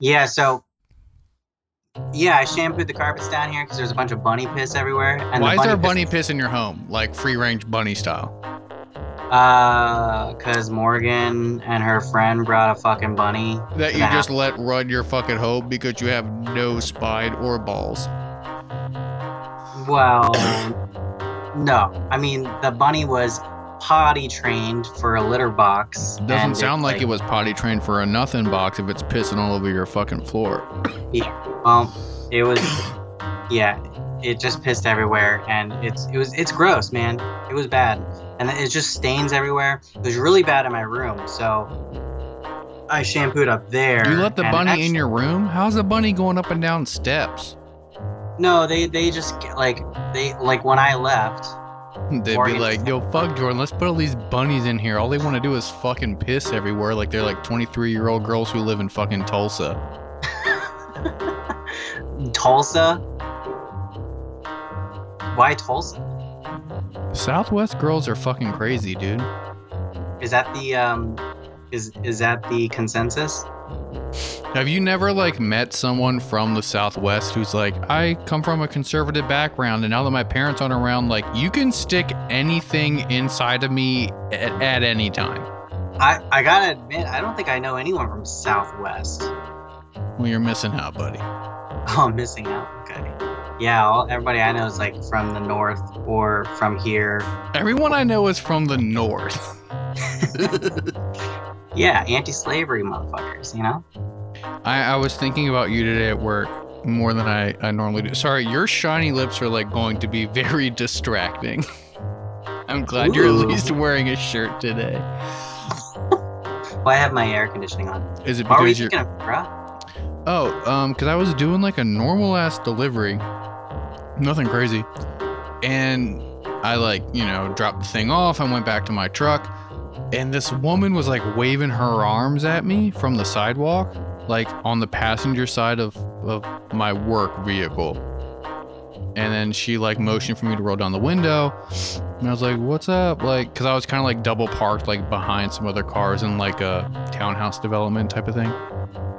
Yeah, so yeah, I shampooed the carpets down here because there's a bunch of bunny piss everywhere. And Why the is there piss- bunny piss in your home, like free range bunny style? Uh, cause Morgan and her friend brought a fucking bunny. That you just let run your fucking home because you have no spine or balls. Well, no. I mean, the bunny was potty trained for a litter box. Doesn't sound like, like it was potty trained for a nothing box if it's pissing all over your fucking floor. Um, it was, yeah, it just pissed everywhere, and it's it was it's gross, man. It was bad, and it just stains everywhere. It was really bad in my room, so I shampooed up there. You let the bunny actu- in your room? How's the bunny going up and down steps? No, they they just like they like when I left. They'd be like, yo, fuck Jordan, let's put all these bunnies in here. All they want to do is fucking piss everywhere. Like they're like 23 year old girls who live in fucking Tulsa. Tulsa. Why Tulsa? Southwest girls are fucking crazy, dude. Is that the um, is is that the consensus? Have you never like met someone from the Southwest who's like, I come from a conservative background, and now that my parents aren't around, like you can stick anything inside of me at, at any time. I I gotta admit, I don't think I know anyone from Southwest. Well, you're missing out, buddy. Oh, I'm missing out. Okay. Yeah, all, everybody I know is like from the north or from here. Everyone I know is from the North. Yeah, anti-slavery motherfuckers. You know. I, I was thinking about you today at work more than I, I normally do. Sorry, your shiny lips are like going to be very distracting. I'm glad you're at least wearing a shirt today. Well, I have my air conditioning on. Is it Why were you because you're thinking of bro? Oh, um, because I was doing like a normal ass delivery, nothing crazy, and I like you know dropped the thing off. I went back to my truck, and this woman was like waving her arms at me from the sidewalk, like on the passenger side of of my work vehicle. And then she like motioned for me to roll down the window, and I was like, "What's up?" Like, cause I was kind of like double parked like behind some other cars in like a townhouse development type of thing.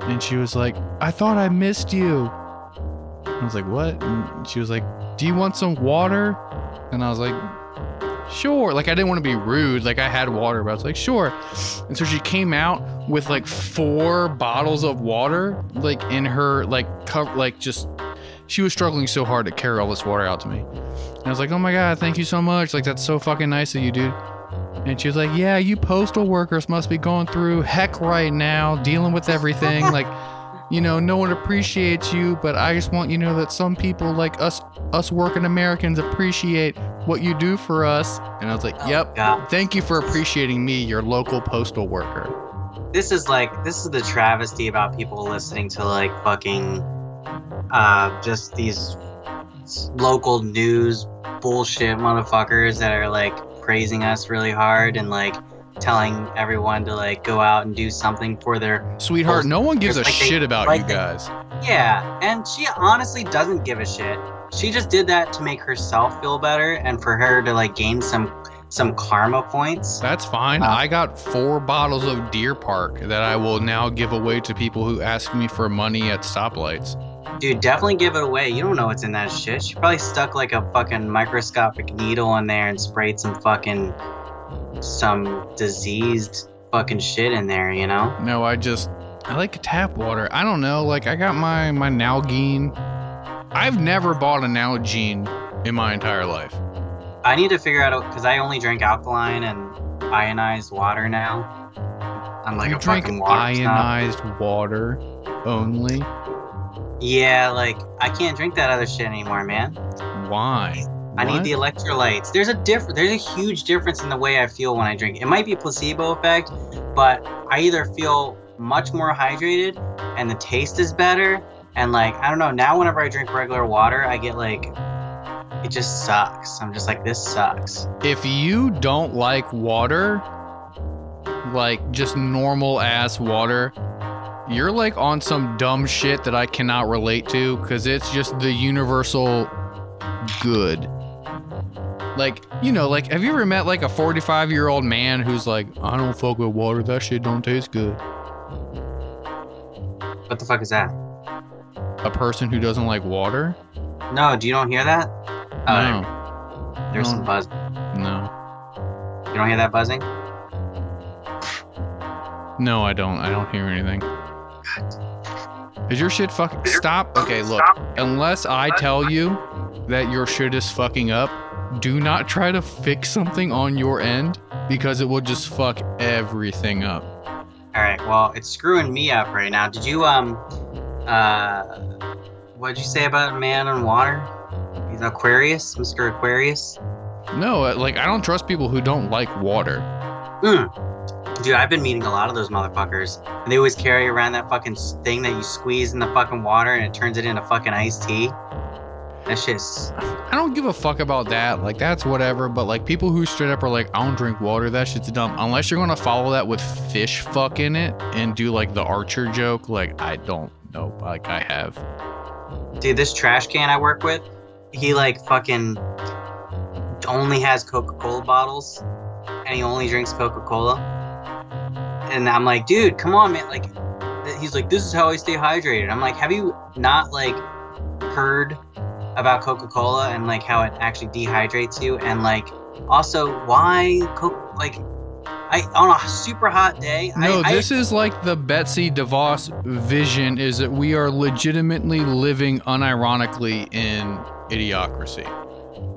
And she was like, I thought I missed you. I was like, what? And she was like, do you want some water? And I was like, sure. Like, I didn't want to be rude. Like, I had water, but I was like, sure. And so she came out with like four bottles of water, like in her, like, co- like just, she was struggling so hard to carry all this water out to me. And I was like, oh my God, thank you so much. Like, that's so fucking nice of you, dude. And she was like, Yeah, you postal workers must be going through heck right now, dealing with everything. like, you know, no one appreciates you, but I just want you to know that some people like us us working Americans appreciate what you do for us. And I was like, Oh, Yep. God. Thank you for appreciating me, your local postal worker. This is like this is the travesty about people listening to like fucking uh just these local news bullshit motherfuckers that are like praising us really hard and like telling everyone to like go out and do something for their Sweetheart, no one gives a Like they- shit about like you they- guys. yeah and she honestly doesn't give a shit she just did that to make herself feel better and for her to like gain some some karma points That's fine. Uh, I got four bottles of Deer Park that I will now give away to people who ask me for money at stoplights. Dude, definitely give it away. You don't know what's in that shit. She probably stuck like a fucking microscopic needle in there and sprayed some fucking some diseased fucking shit in there, you know? No, I just I like tap water. I don't know. Like I got my my Nalgene. I've never bought a Nalgene in my entire life. I need to figure out because I only drink alkaline and ionized water now. I'm like you a drink fucking water snob. ionized water only. Yeah, like I can't drink that other shit anymore, man. Why? I need the electrolytes. There's a diff- There's a huge difference in the way I feel when I drink. It might be a placebo effect, but I either feel much more hydrated and the taste is better, and like I don't know. Now, whenever I drink regular water, I get like it just sucks. I'm just like this sucks. If you don't like water, like just normal ass water, you're like on some dumb shit that I cannot relate to because it's just the universal good. Like, you know, like, have you ever met like a 45 year old man who's like, I don't fuck with water, that shit don't taste good? What the fuck is that? A person who doesn't like water? No, do you don't hear that? Oh, no, There's no. some buzz. no, You don't hear that buzzing? no. I don't. I don't hear anything. Is your shit fucking stop? Okay, look. Unless I tell you that your shit is fucking up, do not try to fix something on your end because it will just fuck everything up. All right. Well, it's screwing me up right now. Did you um uh what'd you say about a man on water? He's Aquarius, Mr. Aquarius. No, uh, like I don't trust people who don't like water. Mm. Dude, I've been meeting a lot of those motherfuckers, and they always carry around that fucking thing that you squeeze in the fucking water and it turns it into fucking iced tea. That shit's I don't give a fuck about that. Like that's whatever. But like people who straight up are like, I don't drink water. That shit's dumb. Unless you're gonna follow that with fish fuck in it and do like the Archer joke. Like I don't know. Like I have. dude. This trash can I work with, he like fucking only has Coca-Cola bottles, and he only drinks Coca-Cola. And I'm like, dude, come on, man. Like, he's like, this is how I stay hydrated. I'm like, have you not like heard about Coca-Cola and like how it actually dehydrates you? And like, also, why Coke? Like, I on a super hot day. No, I, this is like the Betsy DeVos vision. Is that we are legitimately living unironically in idiocracy.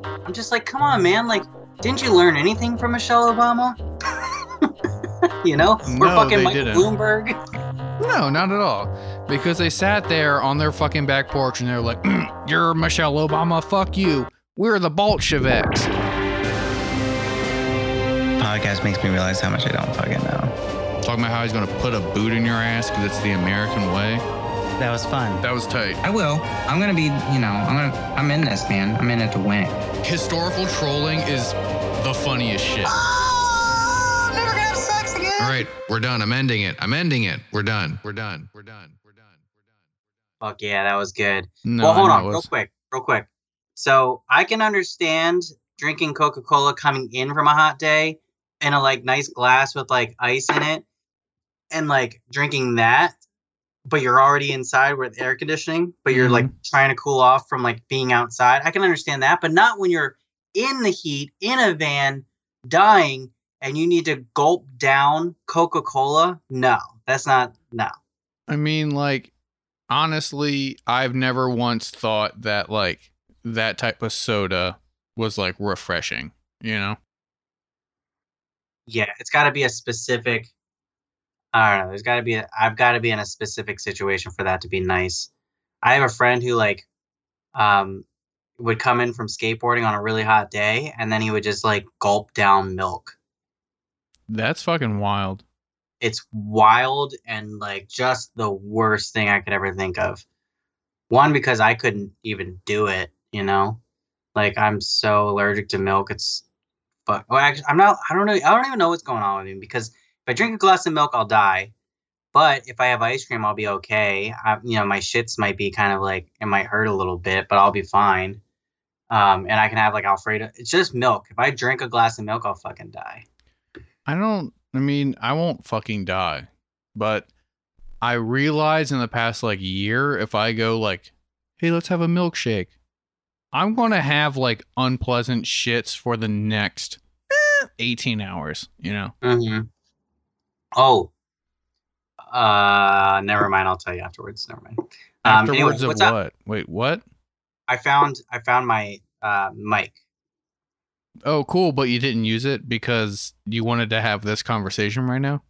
I, I'm just like, come on, man. Like, didn't you learn anything from Michelle Obama? you know, or No, fucking they Michael didn't. Bloomberg. No, not at all. Because they sat there on their fucking back porch and they're like, "Mm, "You're Michelle Obama. Fuck you. We're the Bolsheviks." Podcast makes me realize how much I don't fucking know. Talking about how he's gonna put a boot in your ass because it's the American way. That was fun. That was tight. I will. I'm gonna be, you know, I'm gonna, I'm in this, man. I'm in it to win. Historical trolling is the funniest shit. Oh, never gonna have sex again. All right, we're done. I'm ending it. I'm ending it. We're done. We're done. We're done. Fuck yeah, that was good. No, well, hold on, real quick, real quick. So I can understand drinking Coca Cola coming in from a hot day in a like nice glass with like ice in it, and like drinking that, but you're already inside with air conditioning, but you're like mm-hmm. trying to cool off from like being outside. I can understand that, but not when you're in the heat in a van, dying, and you need to gulp down Coca Cola. No, that's not no. I mean, like, honestly, I've never once thought that like that type of soda was like refreshing. You know? yeah, it's got to be a specific. I don't know. There's got to be. A, I've got to be in a specific situation for that to be nice. I have a friend who like, um, would come in from skateboarding on a really hot day, and then he would just like gulp down milk. That's fucking wild. It's wild and like just the worst thing I could ever think of. One because I couldn't even do it. You know, like I'm so allergic to milk. It's but well, actually, I'm not. I don't know. I don't even know what's going on with me because if I drink a glass of milk, I'll die. But if I have ice cream, I'll be okay. I, you know, my shits might be kind of like it might hurt a little bit, but I'll be fine. Um, and I can have like Alfredo. It's just milk. If I drink a glass of milk, I'll fucking die. I don't. I mean, I won't fucking die, but I realize in the past like year, if I go like, "Hey, let's have a milkshake," I'm gonna have like unpleasant shits for the next eh, 18 hours. You know? Mm-hmm. Oh. Uh, never mind. I'll tell you afterwards. Never mind. Um, Afterwards what's of up? what? Wait, what? I found I found my uh mic. Oh, cool, but you didn't use it because you wanted to have this conversation right now.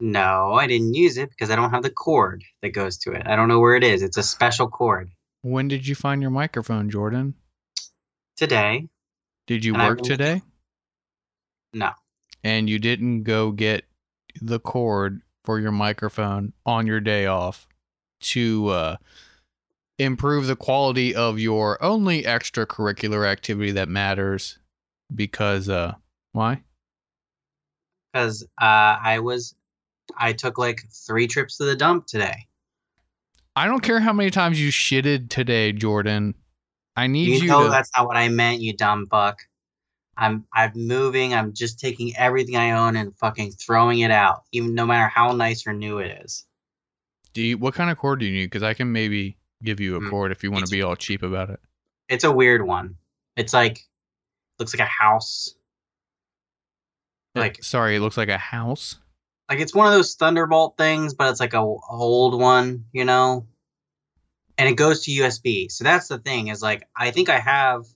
No, I didn't use it because I don't have the cord that goes to it. I don't know where it is. It's a special cord. When did you find your microphone, Jordan? Today, Did you And work today? no. And you didn't go get the cord for your microphone on your day off to uh, improve the quality of your only extracurricular activity that matters because uh why? because uh, I was, I took like three trips to the dump today. I don't care how many times you shitted today, Jordan. I need You you, know to that's not what I meant, you dumb buck. I'm I'm moving. I'm just taking everything I own and fucking throwing it out, even no matter how nice or new it is. Do you, what kind of cord do you need? Because I can maybe give you a Mm. cord if you want to be all cheap about it. It's a weird one. It's like looks like a house. Like sorry, it looks like a house. like it's one of those Thunderbolt things, but it's like a, a old one, you know. And it goes to USB. So that's the thing is like I think I have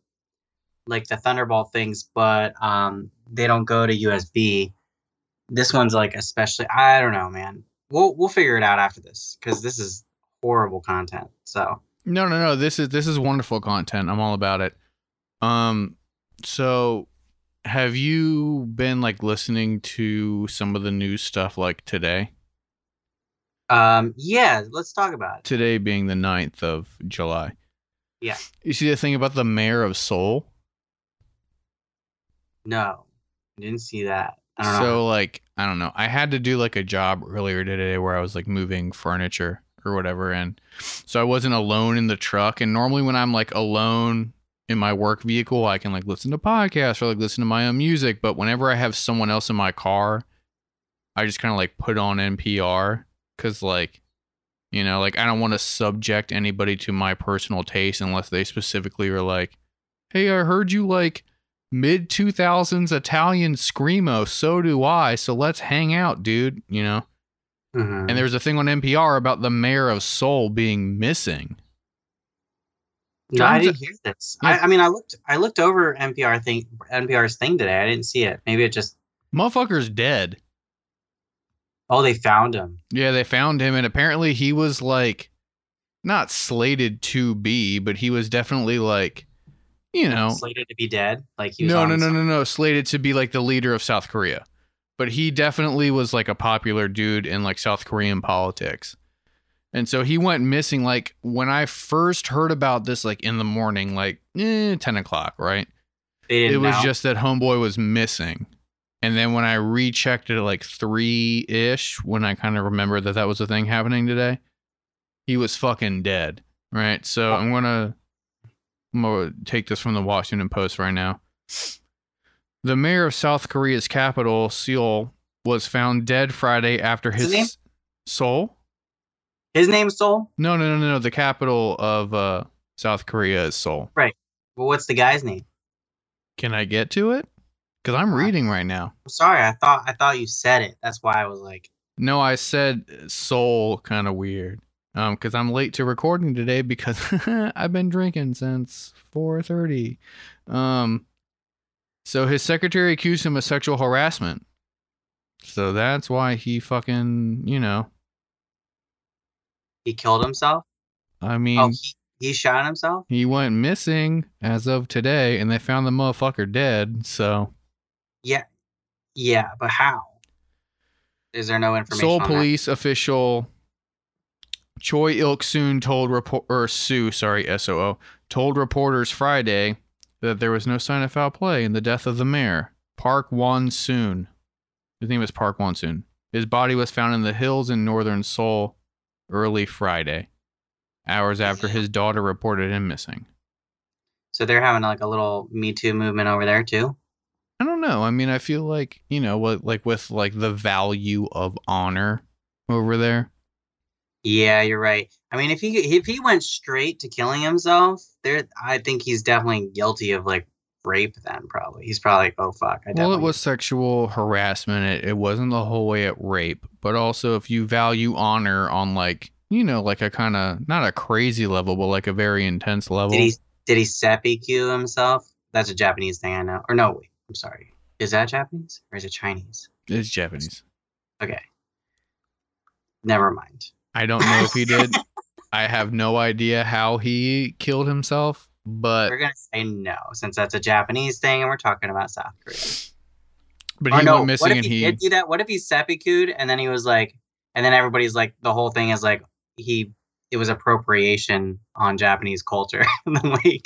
like the Thunderbolt things, but um they don't go to USB. This one's like especially I don't know, man. We'll we'll figure it out after this because this is horrible content. So No, no, no. This is this is wonderful content. I'm all about it. Um, so have you been like listening to some of the news stuff like today? um yeah, let's talk about it. Today being the 9th of July. Yeah. You see the thing about the mayor of Seoul? No, I didn't see that. Don't know. So like I don't know. I had to do like a job earlier today where I was like moving furniture or whatever and so I wasn't alone in the truck and normally when I'm like alone in my work vehicle I can like listen to podcasts or like listen to my own music but whenever I have someone else in my car I just kind of like put on NPR cuz like you know like I don't want to subject anybody to my personal taste unless they specifically are like hey I heard you like mid 2000s Italian screamo. So do I. So let's hang out, dude. You know. Mhm. And there's a thing on NPR about the mayor of Seoul being missing. No, I didn't hear this. Yeah. I, I mean, I looked. I looked over NPR thing, NPR's thing today. I didn't see it. Maybe it just. Motherfucker's dead. Oh, they found him. Yeah, they found him, and apparently he was like not slated to be, but he was definitely like, you know, slated to be dead. Like he was. no, no, no, no, no, slated to be like the leader of South Korea. But he definitely was like a popular dude in like South Korean politics. And so he went missing. Like when I first heard about this, like in the morning, like eh, 10 o'clock, right? It was know. just that Homeboy was missing. And then when I rechecked it at like three ish, when I kind of remembered that that was a thing happening today, he was fucking dead. Right. So I'm going to I'm to take this from the Washington Post right now. The mayor of South Korea's capital, Seoul, was found dead Friday after his, his name? Seoul? his name's Soul. No, no, no, no, no. The capital of uh, South Korea is Seoul. Right. Well, what's the guy's name? Can I get to it? Because I'm reading right now. I'm sorry. I thought I thought you said it. That's why I was like, No, I said soul kind of weird. Um, because I'm late to recording today because I've been drinking since 4:30. Um, so his secretary accused him of sexual harassment. So that's why he fucking, you know, he killed himself. I mean, Oh, he, he shot himself. he went missing as of today, and they found the motherfucker dead. So Yeah, yeah, but how? Is there no information? Seoul on that? police official Choi Il Soon told report or Sue, sorry, S O O, told reporters Friday that there was no sign of foul play in the death of the mayor, Park Won Soon. His name is Park Won Soon. His body was found in the hills in northern Seoul early Friday, hours after his daughter reported him missing. So they're having like a little Me Too movement over there too. I don't know. I mean, I feel like, you know, what like with like the value of honor over there. Yeah, you're right. I mean, if he if he went straight to killing himself, there, I think he's definitely guilty of like rape. Then probably he's probably like, oh fuck. I Well, it was sexual harassment. It, it wasn't the whole way at rape, but also if you value honor on like, you know, like a kind of not a crazy level, but like a very intense level. Did he did he seppuku himself? That's a Japanese thing I know. Or no, wait, I'm sorry. Is that Japanese or is it Chinese? It's Japanese. Okay. Never mind. I don't know if he did. I have no idea how he killed himself, but We're gonna say no, since that's a Japanese thing and we're talking about South Korea. but or he no, went missing what if and he, he did do that? What if he seppuku'd and then he was like, and then everybody's like, the whole thing is like he it was appropriation on Japanese culture the way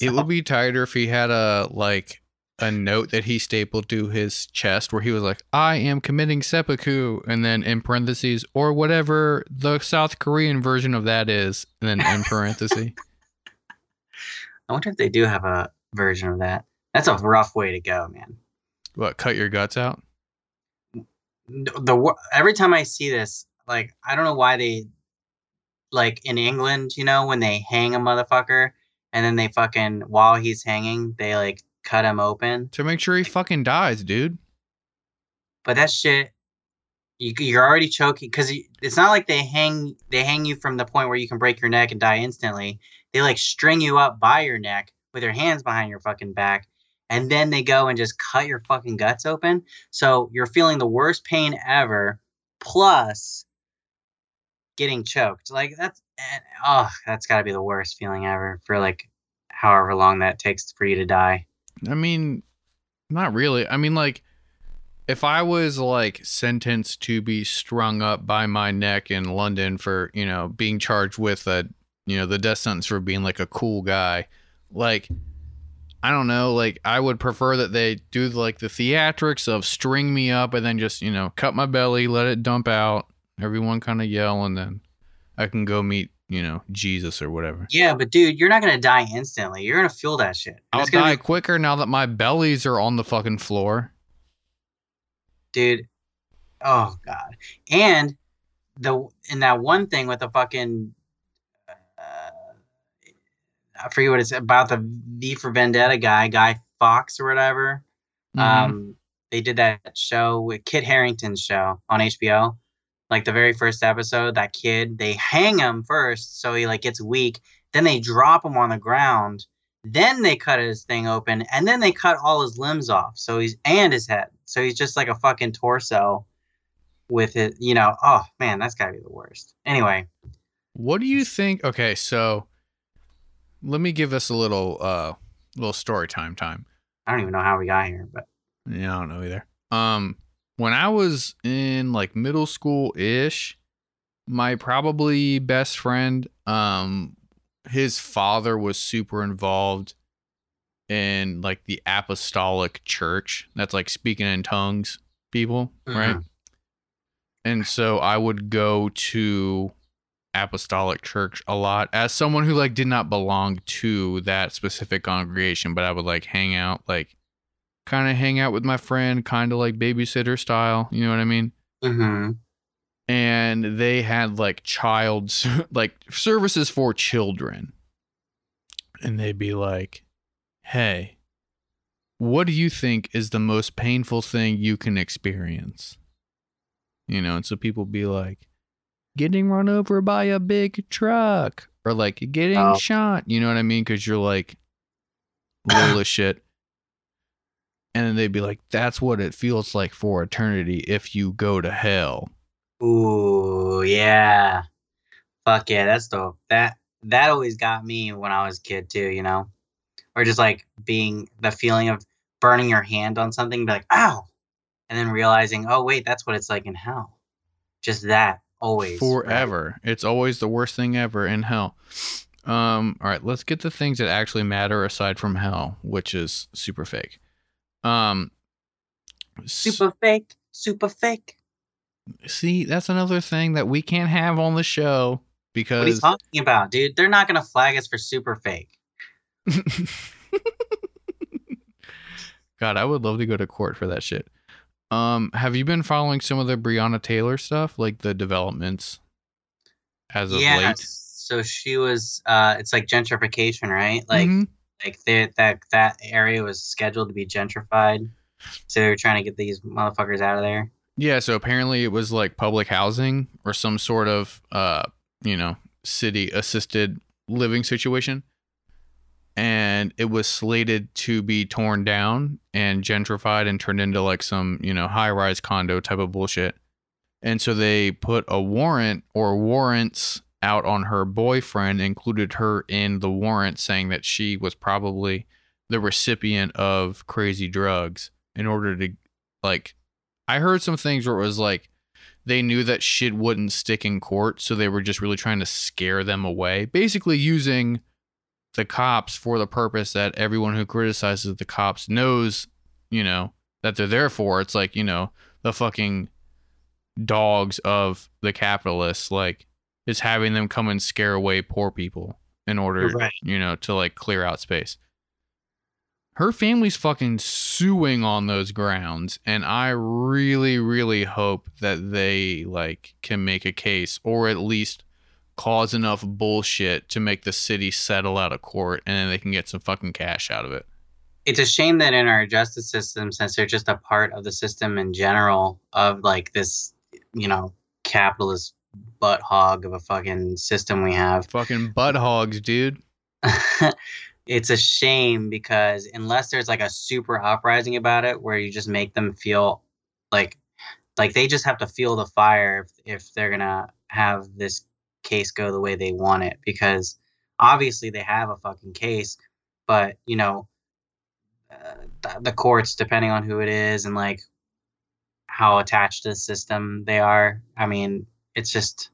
he. It would be tighter if he had a like a note that he stapled to his chest where he was like, "I am committing seppuku," and then in parentheses or whatever the South Korean version of that is, and then in parentheses. I wonder if they do have a version of that. That's a rough way to go, man. what? Cut your guts out? The, the every time I see this, like I don't know why they like in England, you know, when they hang a motherfucker and then they fucking while he's hanging, they like cut him open. To make sure he fucking dies, dude. But that shit, you, you're already choking because it's not like they hang they hang you from the point where you can break your neck and die instantly. They like string you up by your neck with their hands behind your fucking back, and then they go and just cut your fucking guts open. So you're feeling the worst pain ever, plus getting choked. Like that's oh, that's got to be the worst feeling ever for like however long that takes for you to die. I mean, not really. I mean, like, if I was like sentenced to be strung up by my neck in London for, you know, being charged with a, you know, the death sentence for being like a cool guy, like, I don't know, like, I would prefer that they do like the theatrics of string me up and then just, you know, cut my belly, let it dump out, everyone kind of yell, and then I can go meet, you know, Jesus or whatever. Yeah, but dude, you're not gonna die instantly. You're gonna feel that shit. I'll die be- quicker now that my bellies are on the fucking floor. Dude. Oh god. And the and that one thing with the fucking uh, I forget what it's about the V for Vendetta guy, Guy Fawkes or whatever. Mhm. Um, they did that show with Kit Harington's show on HBO. Like the very first episode, that kid, they hang him first, so he like gets weak. Then they drop him on the ground. Then they cut his thing open, and then they cut all his limbs off. So he's and his head. So he's just like a fucking torso with it. You know, oh man, that's gotta be the worst. Anyway, What do you think? Okay, so let me give us a little uh little story time time. I don't even know how we got here, but Yeah, I don't know either. Um when I was in like middle school ish, my probably best friend, um his father was super involved in like the apostolic church. That's like speaking in tongues people, right? And so I would go to apostolic church a lot as someone who like did not belong to that specific congregation, but I would like hang out, like kind of hang out with my friend, kind of like babysitter style. You know what I mean? hmm And they had like child, like services for children. And they'd be like, hey, what do you think is the most painful thing you can experience? You know, and so people be like, getting run over by a big truck or like getting Oh. shot. You know what I mean? Because you're like, little as shit. And then they'd be like, that's what it feels like for eternity if you go to hell. Ooh, yeah. Fuck yeah, that's dope. That that always got me when I was a kid too, you know? Or just like being the feeling of burning your hand on something, be like, ow. And then realizing, oh wait, that's what it's like in hell. Just that. Always. right? forever. It's always the worst thing ever in hell. Um, all right, let's get the things that actually matter aside from hell, which is super fake. Um, Super fake. Super fake. See, that's another thing that we can't have on the show because What are you talking about, dude? They're not gonna flag us for super fake. God, I would love to go to court for that shit. Um, have you been following some of the Breonna Taylor stuff, like the developments as of yeah. late? So she was uh it's like gentrification, right? Like Mhm. like they, that that area was scheduled to be gentrified so they were trying to get these motherfuckers out of there Yeah, so apparently it was like public housing or some sort of uh, you know, city assisted living situation. And it was slated to be torn down and gentrified and turned into like some, you know, high-rise condo type of bullshit. And so they put a warrant or warrants out on her boyfriend, included her in the warrant saying that she was probably the recipient of crazy drugs in order to like I heard some things where it was like they knew that shit wouldn't stick in court, so they were just really trying to scare them away. Basically, using the cops for the purpose that everyone who criticizes the cops knows, you know, that they're there for. It's like, you know, the fucking dogs of the capitalists, like, is having them come and scare away poor people in order, Right. you know, to like clear out space her family's fucking suing on those grounds and i really really hope that they like can make a case or at least cause enough bullshit to make the city settle out of court and then they can get some fucking cash out of it. it's a shame that in our justice system, since they're just a part of the system in general of like this, you know, capitalist butt hog of a fucking system we have. Fucking butt hogs, dude. it's a shame because unless there's like a super uprising about it where you just make them feel like like they just have to feel the fire if, if they're gonna have this case go the way they want it because obviously they have a fucking case but you know uh, the, the courts depending on who it is and like how attached to the system they are i mean it's just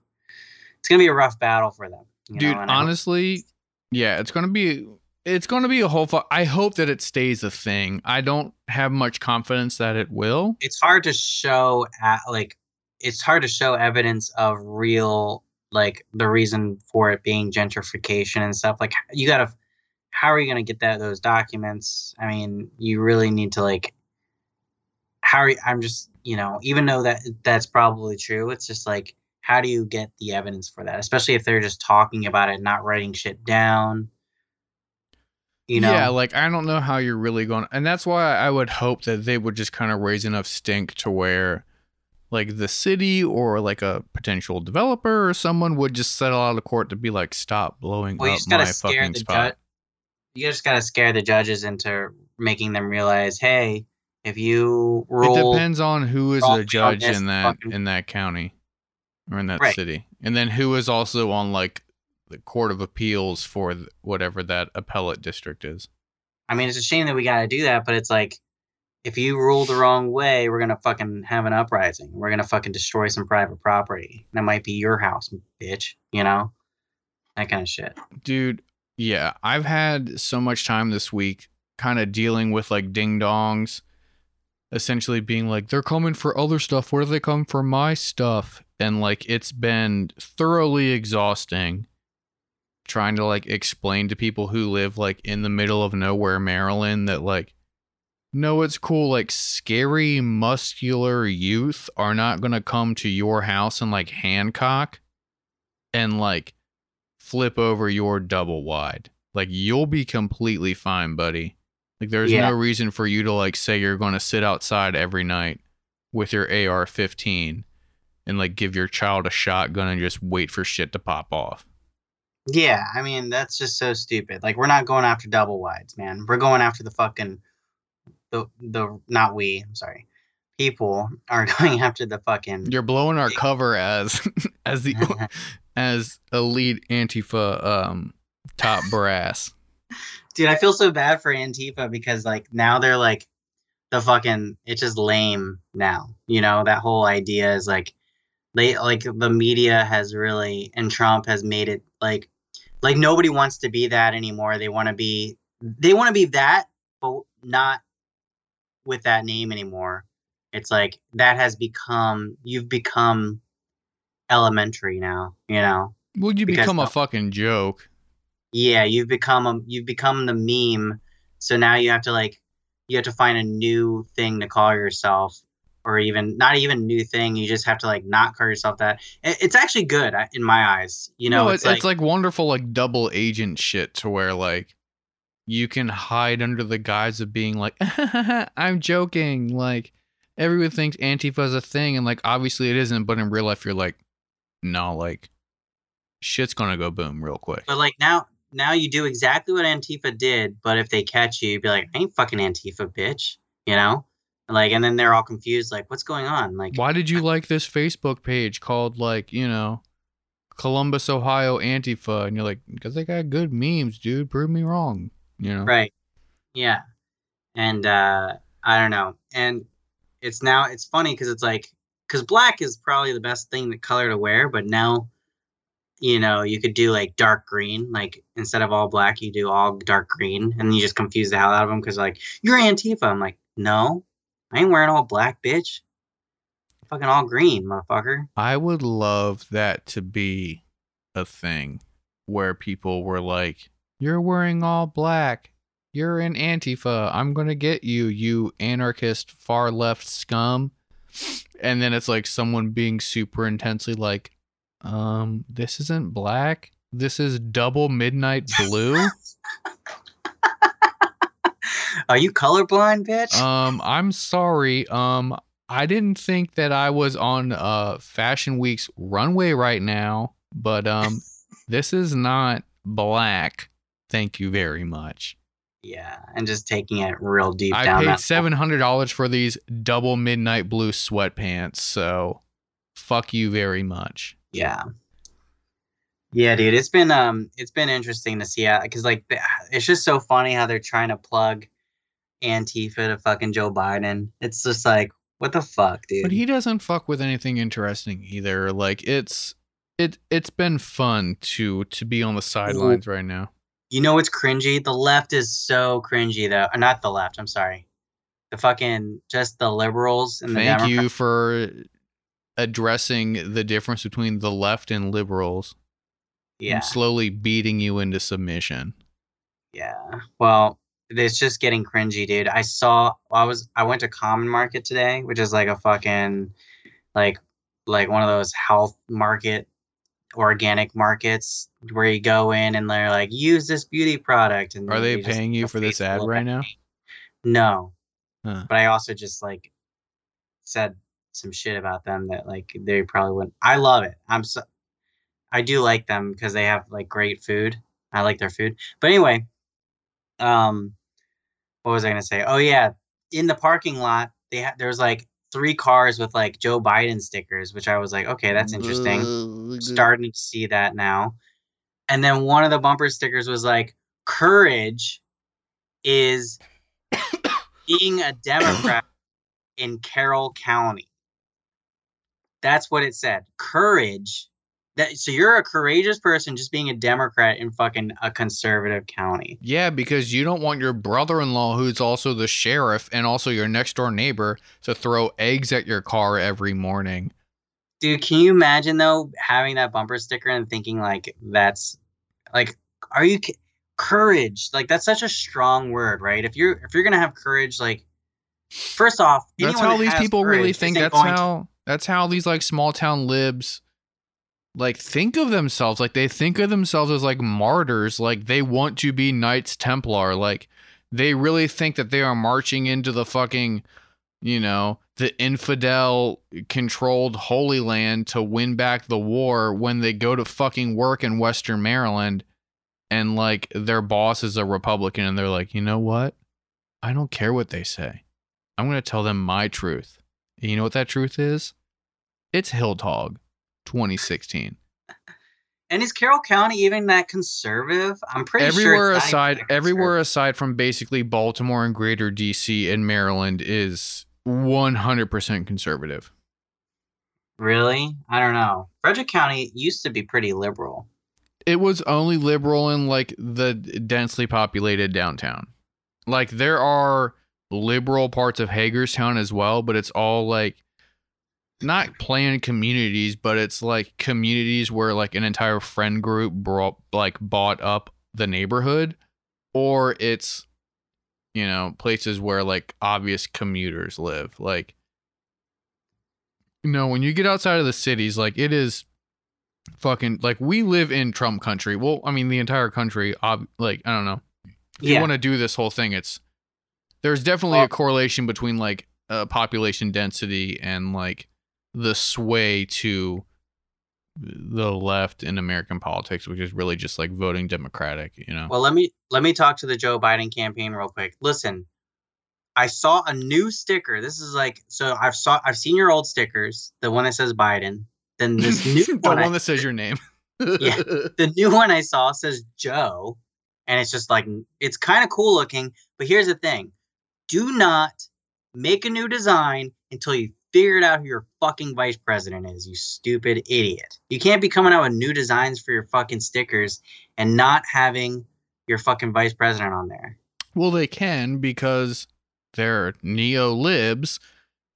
it's gonna be a rough battle for them Dude, know, and I hope- honestly, yeah, it's gonna be it's gonna be a whole. Fu- I hope that it stays a thing. I don't have much confidence that it will. it's hard to show at, like it's hard to show evidence of real like the reason for it being gentrification and stuff like you gotta how are you gonna get that those documents i mean you really need to like how are you, i'm just you know even though that that's probably true it's just like how do you get the evidence for that especially if they're just talking about it not writing shit down you know Yeah, like I don't know how you're really going, and that's why I would hope that they would just kind of raise enough stink to where, like the city or like a potential developer or someone would just settle out of court to be like, stop blowing Well, up my fucking spot. judge. You just gotta scare the judges into making them realize, hey, if you roll, It depends on who is the judge in that fucking- in that county or in that Right. city, and then who is also on like the court of appeals for whatever that appellate district is. I mean, it's a shame that we gotta do that, but it's like, if you rule the wrong way, we're gonna fucking have an uprising. We're gonna fucking destroy some private property. That might be your house, bitch. You know, that kind of shit. Dude, yeah, I've had so much time this week kind of dealing with like ding dongs, essentially being like, they're coming for other stuff. Where do they come for my stuff? And like, it's been thoroughly exhausting trying to like explain to people who live like in the middle of nowhere, Maryland, that like, no, it's cool. Like, scary, muscular youth are not going to come to your house and like Hancock and like flip over your double wide. Like you'll be completely fine, buddy. Like there's Yeah. no reason for you to like say you're going to sit outside every night with your AR-15 and like give your child a shotgun and just wait for shit to pop off. Yeah, I mean, that's just so stupid. Like, we're not going after double wides, man. We're going after the fucking the the not we. I'm sorry. People are going after the fucking. You're blowing our cover as as the as elite Antifa um top brass. Dude, I feel so bad for Antifa because like now they're like the fucking it's just lame now. You know, that whole idea is like they like the media has really and Trump has made it like like nobody wants to be that anymore. They want to be they want to be that but not with that name anymore. It's like that has become you've become elementary now, you know. Would you Because become a fucking joke? yeah you've become a you've become the meme so now you have to like you have to find a new thing to call yourself or even not even new thing. You just have to like not call yourself that. It's actually good in my eyes. You know no, it's, it- like, it's like wonderful like double agent shit to where like you can hide under the guise of being like I'm joking. Like everyone thinks Antifa's a thing and like obviously it isn't but in real life you're like no like shit's gonna go boom real quick. But like now now you do exactly what antifa did but if they catch you you'd be like i ain't fucking antifa bitch you know like and then they're all confused like what's going on like why did you like this Facebook page called like you know Columbus Ohio Antifa and you're like because they got good memes dude prove me wrong you know Right. Yeah. And uh I don't know. And it's now it's funny because it's like because black is probably the best thing the color to wear, but now you know you could do like dark green, like instead of all black, you do all dark green, and you just confuse the hell out of them because like you're Antifa. I'm like, no, I ain't wearing all black, bitch. Fucking all green, motherfucker. I would love that to be a thing where people were like, You're wearing all black. You're in Antifa. I'm going to get you, you anarchist far left scum. And then it's like someone being super intensely like, Um, this isn't black. This is double midnight blue. Are you colorblind, bitch? um, I'm sorry. Um, I didn't think that I was on uh Fashion Week's runway right now, but um, this is not black. Thank you very much. yeah, and just taking it real deep I down. paid seven hundred dollars for these double midnight blue sweatpants, so fuck you very much. Yeah. Yeah, dude, it's been um, it's been interesting to see because like it's just so funny how they're trying to plug Antifa to fucking Joe Biden. It's just like, what the fuck, dude? But he doesn't fuck with anything interesting either. Like it's it it's been fun to to be on the sidelines right now. You know what's cringy? The left is so cringy though. Uh, Not the left. I'm sorry. The fucking just the liberals and the Thank you for addressing the difference between the left and liberals. Yeah, I'm slowly beating you into submission. yeah. Well, it's just getting cringy, dude. I saw. I was. I went to Common Market today, which is like a fucking, like, like one of those health market, organic markets where you go in and they're like, use this beauty product. And Are they paying you for this ad right now? No, Huh. but I also just like said some shit about them that like they probably wouldn't. I love it. I'm so I do like them because they have like great food. I like their food. But anyway, um, what was I gonna say? Oh yeah, in the parking lot they had there was like three cars with like Joe Biden stickers, which I was like, okay, that's interesting. Starting to see that now. And then one of the bumper stickers was like, courage is being a Democrat in Carroll County. That's what it said. Courage. That so you're a courageous person just being a Democrat in fucking a conservative county. Yeah, because you don't want your brother-in-law, who's also the sheriff and also your next-door neighbor, to throw eggs at your car every morning. Dude, can you imagine though having that bumper sticker and thinking like that's like are you courage? Like that's such a strong word, right? If you're if you're going to have courage like first off, That's how these people really think. That's going to- how that's how these like small town libs like think of themselves. Like they think of themselves as like martyrs. Like they want to be Knights Templar. Like they really think that they are marching into the fucking, you know, the infidel controlled Holy Land to win back the war when they go to fucking work in Western Maryland and like their boss is a Republican and they're like, you know what? I don't care what they say. I'm going to tell them my truth. And you know what that truth is? It's Hildog 2016. And is Carroll County even that conservative? I'm pretty everywhere sure aside everywhere aside from basically Baltimore and greater DC and Maryland is 100% conservative. Really? I don't know. Frederick County used to be pretty liberal. It was only liberal in like the densely populated downtown. Like there are liberal parts of Hagerstown as well, but it's all like not planned communities, but it's like communities where like an entire friend group brought like bought up the neighborhood, or it's you know places where like obvious commuters live. Like you know when you get outside of the cities, like it is fucking like we live in Trump country. Well, I mean the entire country. Ob- like I don't know if you want to do this whole thing, it's there's definitely a correlation between like uh, population density and like the sway to the left in American politics, which is really just like voting Democratic, you know. Well, let me let me talk to the Joe Biden campaign real quick. Listen, I saw a new sticker. This is like so I've saw I've seen your old stickers, the one that says Biden. Then this new the one, one that says your name. Yeah. the new one I saw says Joe, and it's just like it's kind of cool looking. But here's the thing: do not make a new design until you figured out who your fucking vice president is. You stupid idiot! You can't be coming out with new designs for your fucking stickers and not having your fucking vice president on there. Well, they can because they're neo libs.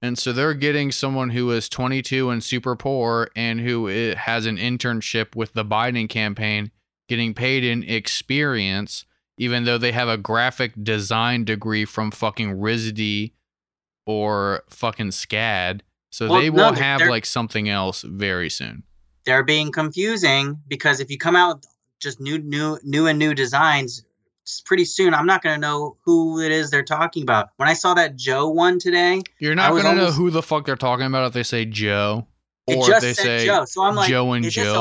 And so they're getting someone who is 22 and super poor and who has an internship with the Biden campaign getting paid in experience, even though they have a graphic design degree from fucking RISD or fucking SCAD. So Well, they will they're- have like something else very soon. they're being confusing because if you come out with just new, new, new and new designs, pretty soon I'm not gonna know who it is they're talking about. When I saw that Joe one today, You're not was gonna know who the fuck they're talking about if they say Joe or if they say Joe. So I'm like, Joe and is Joe. This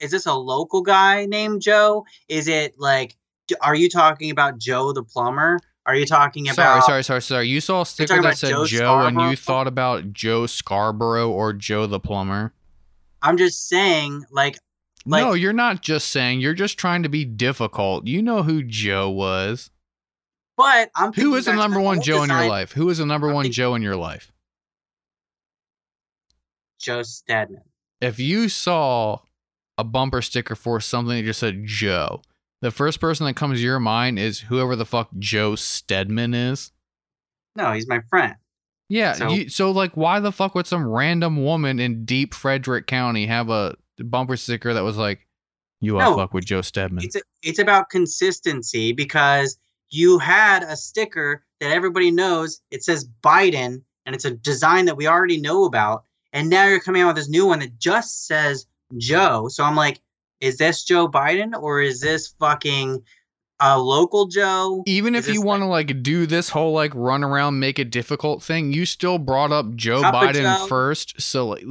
a, is this a local guy named Joe? Is it like, are you talking about Joe the plumber? Are you talking about? sorry, sorry, sorry. Sorry. You saw a sticker that said Joe Joe, and you thought about Joe Scarborough or Joe the plumber. I'm just saying, like, Like- no, you're not just saying. You're just trying to be difficult. You know who Joe was. but I'm. who is the number one Joe in your life? Who is the number I'm one Joe in your life? Joe Stedman. If you saw a bumper sticker for something that just said Joe, the first person that comes to your mind is whoever the fuck Joe Stedman is. No, he's my friend. Yeah. So- you, so like, why the fuck would some random woman in deep Frederick County have a bumper sticker that was like, "You all No, fuck with Joe Stedman"? It's a, it's about consistency because you had a sticker that everybody knows. It says Biden, and it's a design that we already know about. And now you're coming out with this new one that just says Joe. So I'm like, is this Joe Biden or is this fucking a local Joe? Even Is if you this want to like do this whole like run around make it difficult thing, you still brought up Joe Biden Joe. first. So like,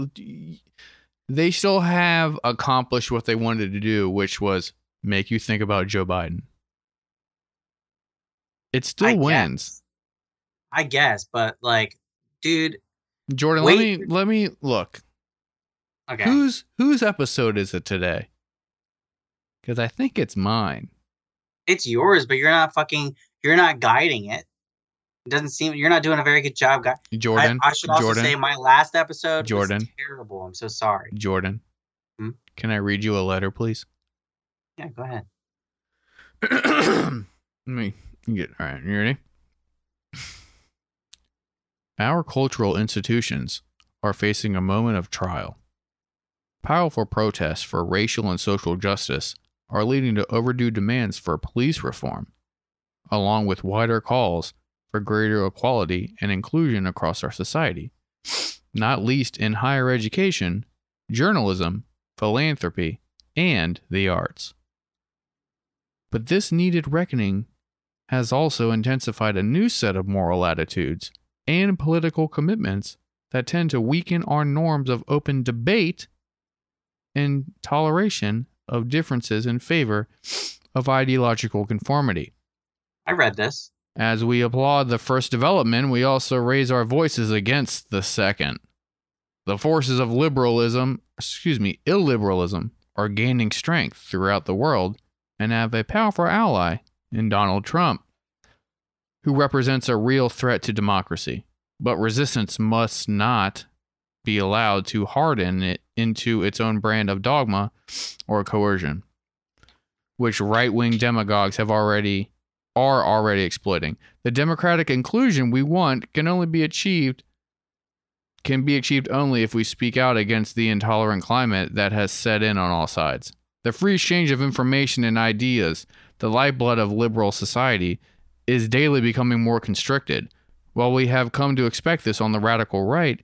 they still have accomplished what they wanted to do, which was make you think about Joe Biden. It still I wins. guess. I guess, but like, dude, Jordan, let me let me look. okay. Whose whose episode is it today? Because I think it's mine. it's yours, but you're not fucking. You're not guiding it. It doesn't seem you're not doing a very good job, guy. Jordan. I, I should also Jordan. say my last episode Jordan. was terrible. I'm so sorry. Jordan. Hmm? Can I read you a letter, please? Yeah, go ahead. Let me get all right. You ready? Our cultural institutions are facing a moment of trial. Powerful protests for racial and social justice are leading to overdue demands for police reform, along with wider calls for greater equality and inclusion across our society, not least in higher education, journalism, philanthropy, and the arts. But this needed reckoning has also intensified a new set of moral attitudes and political commitments that tend to weaken our norms of open debate and toleration of differences in favor of ideological conformity. I read this. As we applaud the first development, we also raise our voices against the second. The forces of liberalism, excuse me, illiberalism, are gaining strength throughout the world and have a powerful ally in Donald Trump, who represents a real threat to democracy. But resistance must not be allowed to harden it into its own brand of dogma or coercion, which right wing demagogues have already are already exploiting. The democratic inclusion we want can only be achieved can be achieved only if we speak out against the intolerant climate that has set in on all sides. The free exchange of information and ideas, the lifeblood of liberal society, is daily becoming more constricted. While we have come to expect this on the radical right,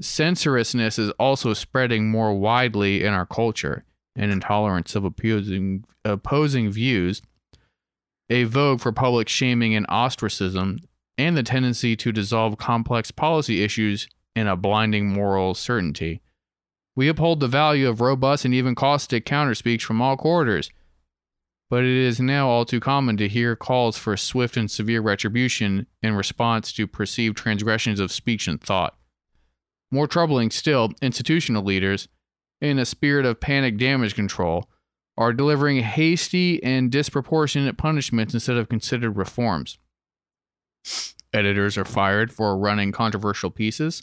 censorousness is also spreading more widely in our culture, and intolerance of opposing, opposing views a vogue for public shaming and ostracism, and the tendency to dissolve complex policy issues in a blinding moral certainty. We uphold the value of robust and even caustic counterspeech from all quarters, but it is now all too common to hear calls for swift and severe retribution in response to perceived transgressions of speech and thought. More troubling still, institutional leaders, in a spirit of panic damage control, are delivering hasty and disproportionate punishments instead of considered reforms. Editors are fired for running controversial pieces.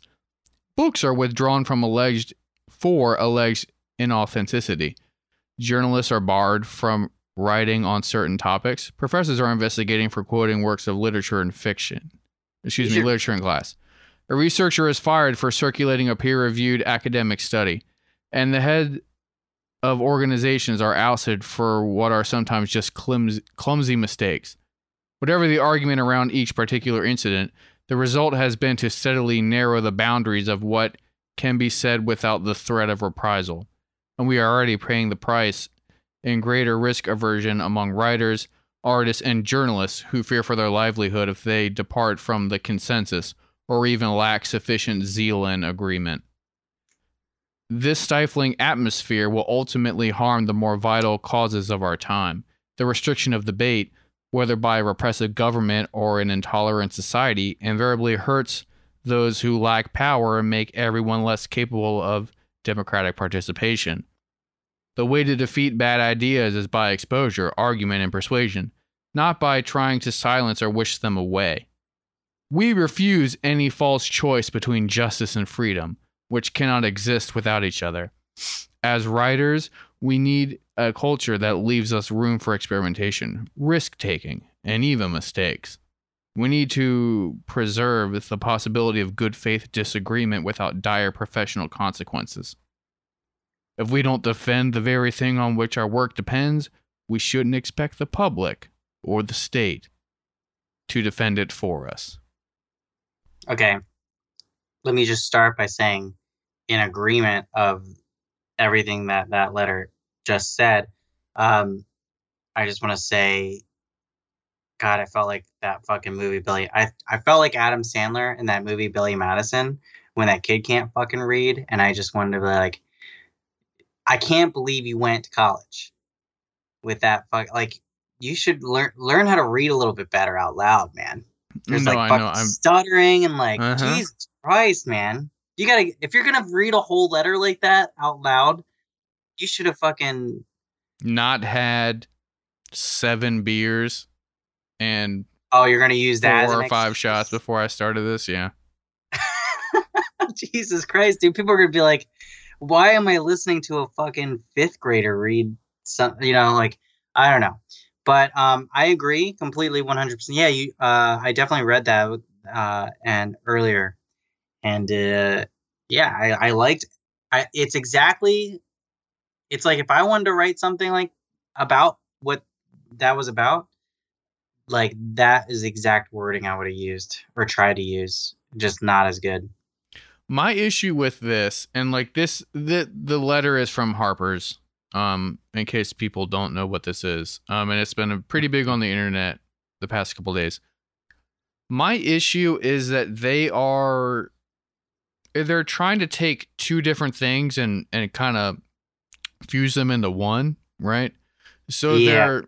Books are withdrawn from alleged for alleged inauthenticity. Journalists are barred from writing on certain topics. Professors are investigating for quoting works of literature and fiction. Excuse me, literature in class. A researcher is fired for circulating a peer-reviewed academic study, and the head of organizations are ousted for what are sometimes just clumsy, clumsy mistakes. Whatever the argument around each particular incident, the result has been to steadily narrow the boundaries of what can be said without the threat of reprisal. and we are already paying the price in greater risk aversion among writers, artists, and journalists who fear for their livelihood if they depart from the consensus or even lack sufficient zeal in agreement. This stifling atmosphere will ultimately harm the more vital causes of our time. The restriction of debate, whether by a repressive government or an intolerant society, invariably hurts those who lack power and make everyone less capable of democratic participation. The way to defeat bad ideas is by exposure, argument, and persuasion, not by trying to silence or wish them away. We refuse any false choice between justice and freedom, which cannot exist without each other. As writers, we need a culture that leaves us room for experimentation, risk taking, and even mistakes. We need to preserve the possibility of good faith disagreement without dire professional consequences. If we don't defend the very thing on which our work depends, we shouldn't expect the public or the state to defend it for us. Okay. Let me just start by saying, in agreement of everything that that letter just said, um, I just want to say, God, I felt like that fucking movie Billy. I I felt like Adam Sandler in that movie Billy Madison when that kid can't fucking read, and I just wanted to be like, I can't believe you went to college with that fuck. Like, you should learn learn how to read a little bit better out loud, man. There's No, like I know, I'm- stuttering and like Uh-huh. Jesus Christ, man. You gotta if you're gonna read a whole letter like that out loud, you should have fucking Not had seven beers and oh you're gonna use that four or five excuse? shots before I started this. Yeah. Jesus Christ, dude. People are gonna be like, why am I listening to a fucking fifth grader read some you know, like I don't know. But um I agree completely one hundred percent. Yeah, you uh I definitely read that uh and earlier. And uh yeah, I, I liked I it's exactly it's like if I wanted to write something like about what that was about, like that is exact wording I would have used or tried to use. Just not as good. My issue with this, and like this, the the letter is from Harper's. Um, in case people don't know what this is, um, and it's been pretty big on the internet the past couple days. My issue is that they are they're trying to take two different things and and kind of fuse them into one, right? So Yeah. they're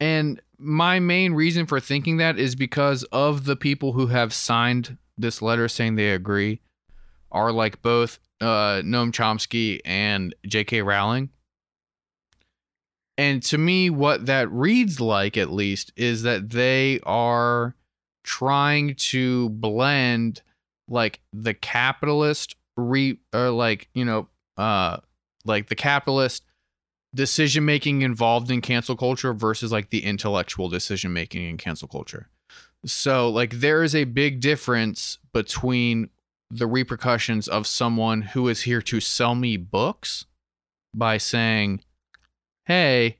and my main reason for thinking that is because of the people who have signed this letter saying they agree are like both uh, Noam Chomsky and J.K. Rowling. And to me, what that reads like, at least, is that they are trying to blend like the capitalist re or like you know uh like the capitalist decision making involved in cancel culture versus like the intellectual decision making in cancel culture. So like there is a big difference between the repercussions of someone who is here to sell me books by saying, "Hey,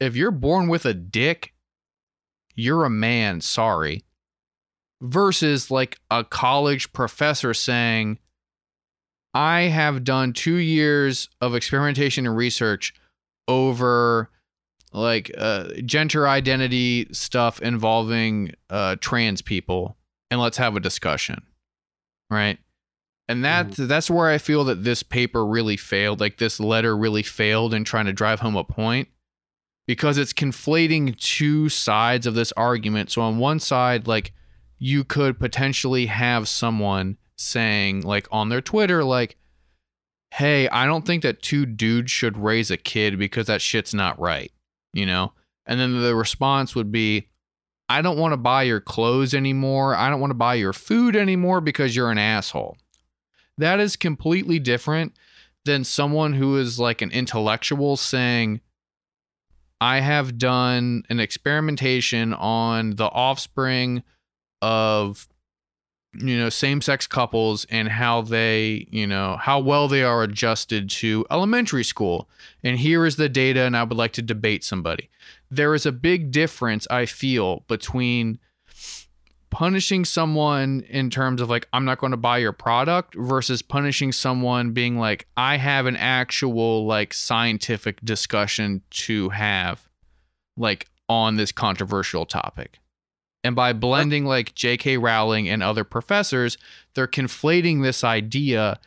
if you're born with a dick, you're a man, sorry." Versus like a college professor saying, I have done two years of experimentation and research over like uh, gender identity stuff involving uh, trans people, and let's have a discussion, right? And that mm-hmm. that's where I feel that this paper really failed. Like this letter really failed in trying to drive home a point because it's conflating two sides of this argument. So on one side, like you could potentially have someone saying like on their Twitter like hey, I don't think that two dudes should raise a kid because that shit's not right, you know? And then the response would be I don't want to buy your clothes anymore. I don't want to buy your food anymore because you're an asshole. That is completely different than someone who is like an intellectual saying, I have done an experimentation on the offspring of you know same-sex couples and how they you know how well they are adjusted to elementary school. And here is the data and i would like to debate somebody. There is a big difference i feel between punishing someone in terms of like I'm not going to buy your product versus punishing someone being like I have an actual like scientific discussion to have like on this controversial topic. And by blending like J.K. Rowling and other professors, they're conflating this idea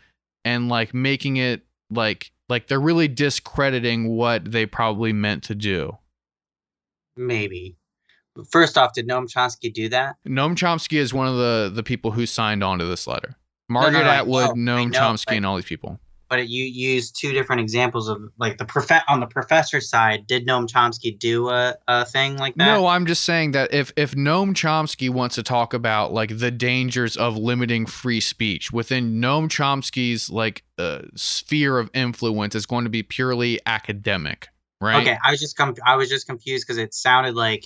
and like making it like like they're really discrediting what they probably meant to do. Maybe. First off, did Noam Chomsky do that? Noam Chomsky is one of the the people who signed on to this letter. no, Margaret I Atwood, Noam know, Chomsky, but- and all these people. But you used two different examples of like the prof on the professor side. Did Noam Chomsky do a, a thing like that? No, I'm just saying that if if Noam Chomsky wants to talk about like the dangers of limiting free speech within Noam Chomsky's like uh, sphere of influence is going to be purely academic, right? Okay, I was just com- I was just confused because it sounded like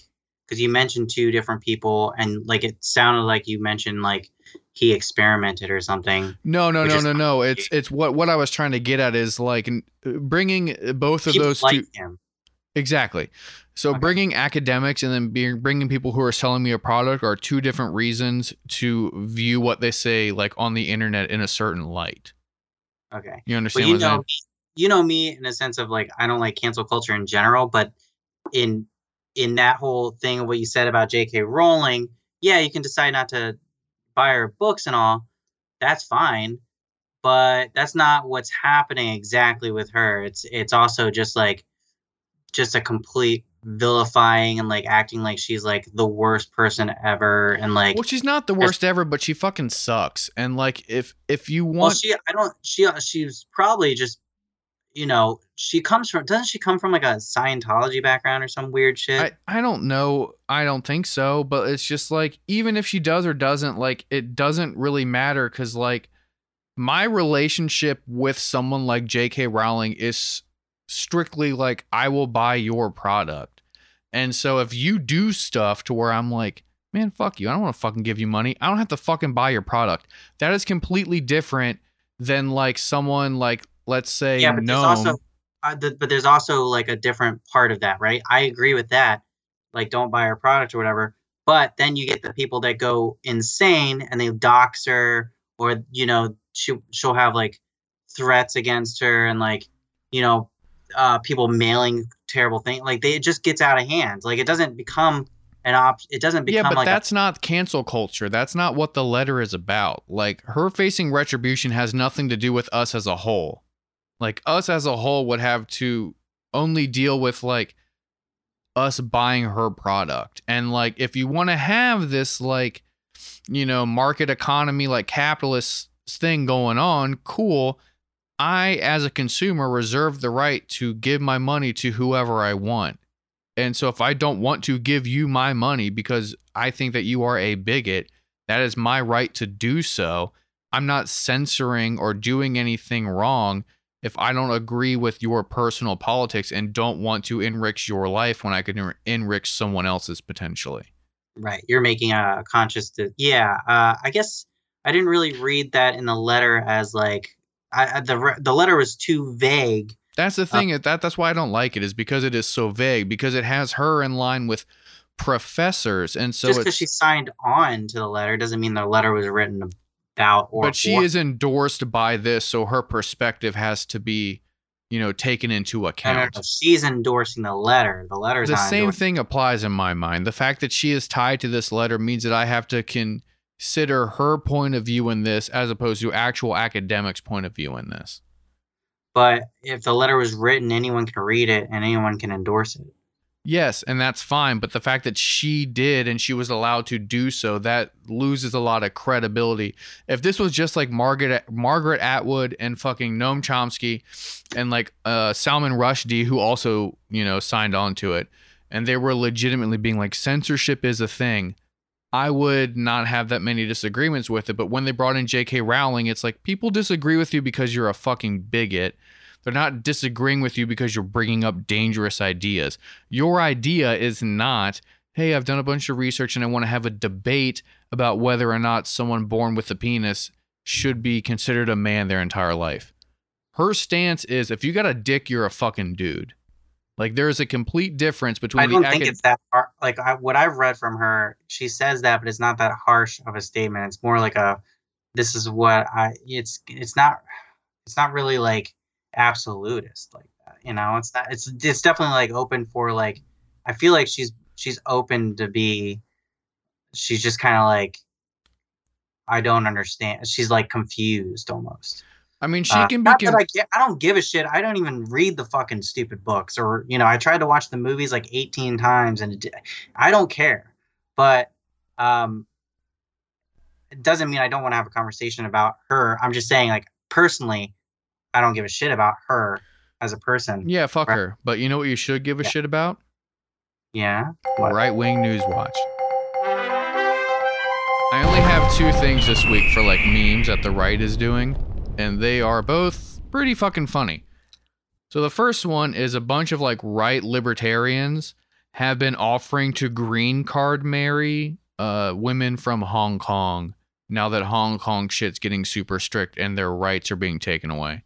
because you mentioned two different people and like it sounded like you mentioned like he experimented or something. No, no, no, no, no. It's it's what what I was trying to get at is like bringing uh, both of those like two him. Exactly. So Okay. bringing academics and then being, bringing people who are selling me a product are two different reasons to view what they say like on the internet in a certain light. Okay. You Well, understand you what I'm know, saying? me- you know me in a sense of like I don't like cancel culture in general, but in in that whole thing of what you said about J.K. Rowling, yeah, you can decide not to buy her books and all. That's fine, but that's not what's happening exactly with her. It's it's also just like just a complete vilifying and like acting like she's like the worst person ever and like Well, she's not the worst ever, but she fucking sucks. And like if if you well want she i don't she she's probably just you know she comes from doesn't she come from like a scientology background or some weird shit I, I don't know. I don't think so, but it's just like even if she does or doesn't, like it doesn't really matter because like my relationship with someone like J.K. Rowling is strictly like I will buy your product. And so if you do stuff to where I'm like, man, fuck you. I don't want to fucking give you money. I don't have to fucking buy your product. That is completely different than like someone like let's say yeah but Noam. there's also uh, the, but there's also like a different part of that right i agree with that like don't buy her product or whatever but then you get the people that go insane and they dox her or you know she, she'll have like threats against her and like you know uh people mailing terrible things like they it just gets out of hand like it doesn't become an op it doesn't become yeah, but like a that's not cancel culture. That's not what the letter is about. Like her facing retribution has nothing to do with us as a whole. Like us as a whole would have to only deal with like us buying her product. And like if you want to have this like you know market economy like capitalist thing going on, cool. I as a consumer reserve the right to give my money to whoever I want. And so if I don't want to give you my money because I think that you are a bigot, that is my right to do so. I'm not censoring or doing anything wrong if I don't agree with your personal politics and don't want to enrich your life when I can enrich someone else's potentially. Right. You're making a conscious. De- yeah. Uh, I guess I didn't really read that in the letter as like I, the re- the letter was too vague. That's the thing. that that's why I don't like it is because it is so vague because it has her in line with professors and so Just because she signed on to the letter doesn't mean the letter was written about or. but she for- is endorsed by this so her perspective has to be you know taken into account She's endorsing the letter. The letter. the same endorsing- thing applies in my mind the fact that she is tied to this letter means that i have to consider her point of view in this as opposed to actual academics point of view in this But if the letter was written, anyone can read it and anyone can endorse it. Yes, and that's fine, but the fact that she did and she was allowed to do so, that loses a lot of credibility. If this was just like Margaret Margaret Atwood and fucking Noam Chomsky and like uh Salman Rushdie who also, you know, signed on to it and they were legitimately being like censorship is a thing, I would not have that many disagreements with it, but when they brought in JK Rowling, it's like people disagree with you because you're a fucking bigot. They're not disagreeing with you because you're bringing up dangerous ideas. Your idea is not, hey, I've done a bunch of research and I want to have a debate about whether or not someone born with a penis should be considered a man their entire life. Her stance is if you got a dick, you're a fucking dude. Like there is a complete difference between I don't think acad- it's that far. like I, what I've read from her, she says that, but it's not that harsh of a statement. It's more like a, this is what I. It's it's not it's not really like absolutist like that. You know, it's not. It's it's definitely like open for like. I feel like she's she's open to be. She's just kind of like. I don't understand. She's like confused almost. I mean, she Uh, can be. not that I, get, I don't give a shit. I don't even read the fucking stupid books, or you know, I tried to watch the movies like eighteen times, and it, I don't care. But um, it doesn't mean I don't want to have a conversation about her. I'm just saying, like personally, I don't give a shit about her as a person. yeah, fuck Right. her. But you know what you should give a Yeah. shit about? Yeah. Right wing news watch. I only have two things this week for like memes that the right is doing, and they are both pretty fucking funny. So the first one is a bunch of like right libertarians have been offering to green card marry uh, women from Hong Kong now that Hong Kong shit's getting super strict and their rights are being taken away.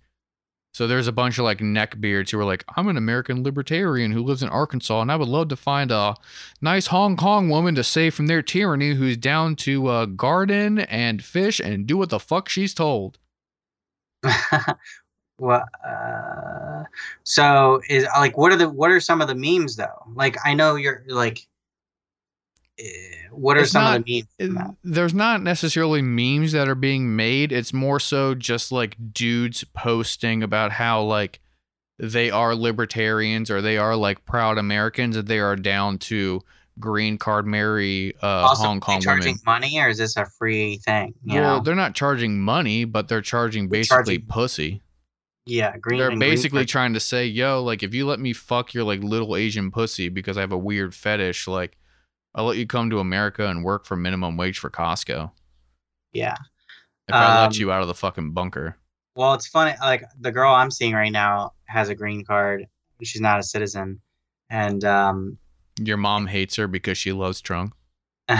So there's a bunch of like neckbeards who are like, I'm an American libertarian who lives in Arkansas and I would love to find a nice Hong Kong woman to save from their tyranny who's down to uh, garden and fish and do what the fuck she's told. well, uh, so is like what are the what are some of the memes though? Like I know you're like, what are It's some not- of the memes? there's not necessarily memes that are being made. It's more so just like dudes posting about how like they are libertarians or they are like proud Americans and they are down to green card marry uh, also, Hong are they Kong charging women. money or is this a free thing? You Well, know? they're not charging money, but they're charging They're basically charging- pussy. Yeah, green. They're and green basically trying to say, yo, like if you let me fuck your like little Asian pussy because I have a weird fetish, like I'll let you come to America and work for minimum wage for Costco. yeah. If I Um, let you out of the fucking bunker. Well, it's funny. Like the girl I'm seeing right now has a green card. She's not a citizen, and um, Your mom hates her because she loves Trump.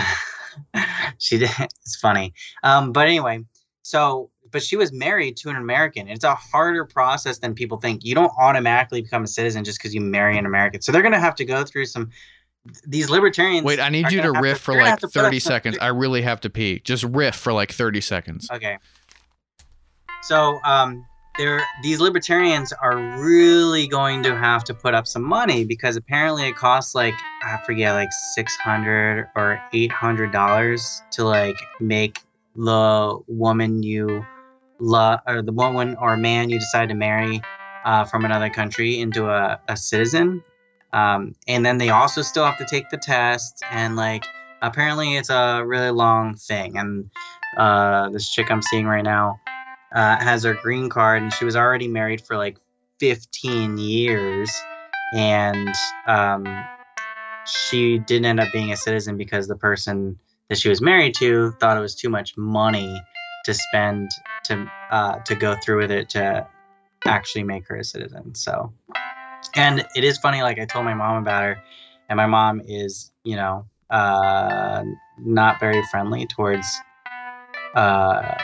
she did. It's funny. Um, but anyway, so but she was married to an American. It's a harder process than people think. You don't automatically become a citizen just because you marry an American. So they're gonna have to go through some. These libertarians. Wait, I need you to riff for like to put up 30 seconds. I really have to pee. Just riff for like 30 seconds. Okay. So um, there, these libertarians are really going to have to put up some money because apparently it costs like I forget like six hundred or eight hundred dollars to like make the woman you love or the woman or man you decide to marry uh, from another country into a, a citizen. Um, and then they also still have to take the test and like apparently it's a really long thing and uh, this chick I'm seeing right now uh, has her green card, and she was already married for like 15 years, and um, she didn't end up being a citizen because the person that she was married to thought it was too much money to spend to uh, to go through with it to actually make her a citizen. So, and it is funny. Like I told my mom about her, and my mom is you know uh, not very friendly towards uh,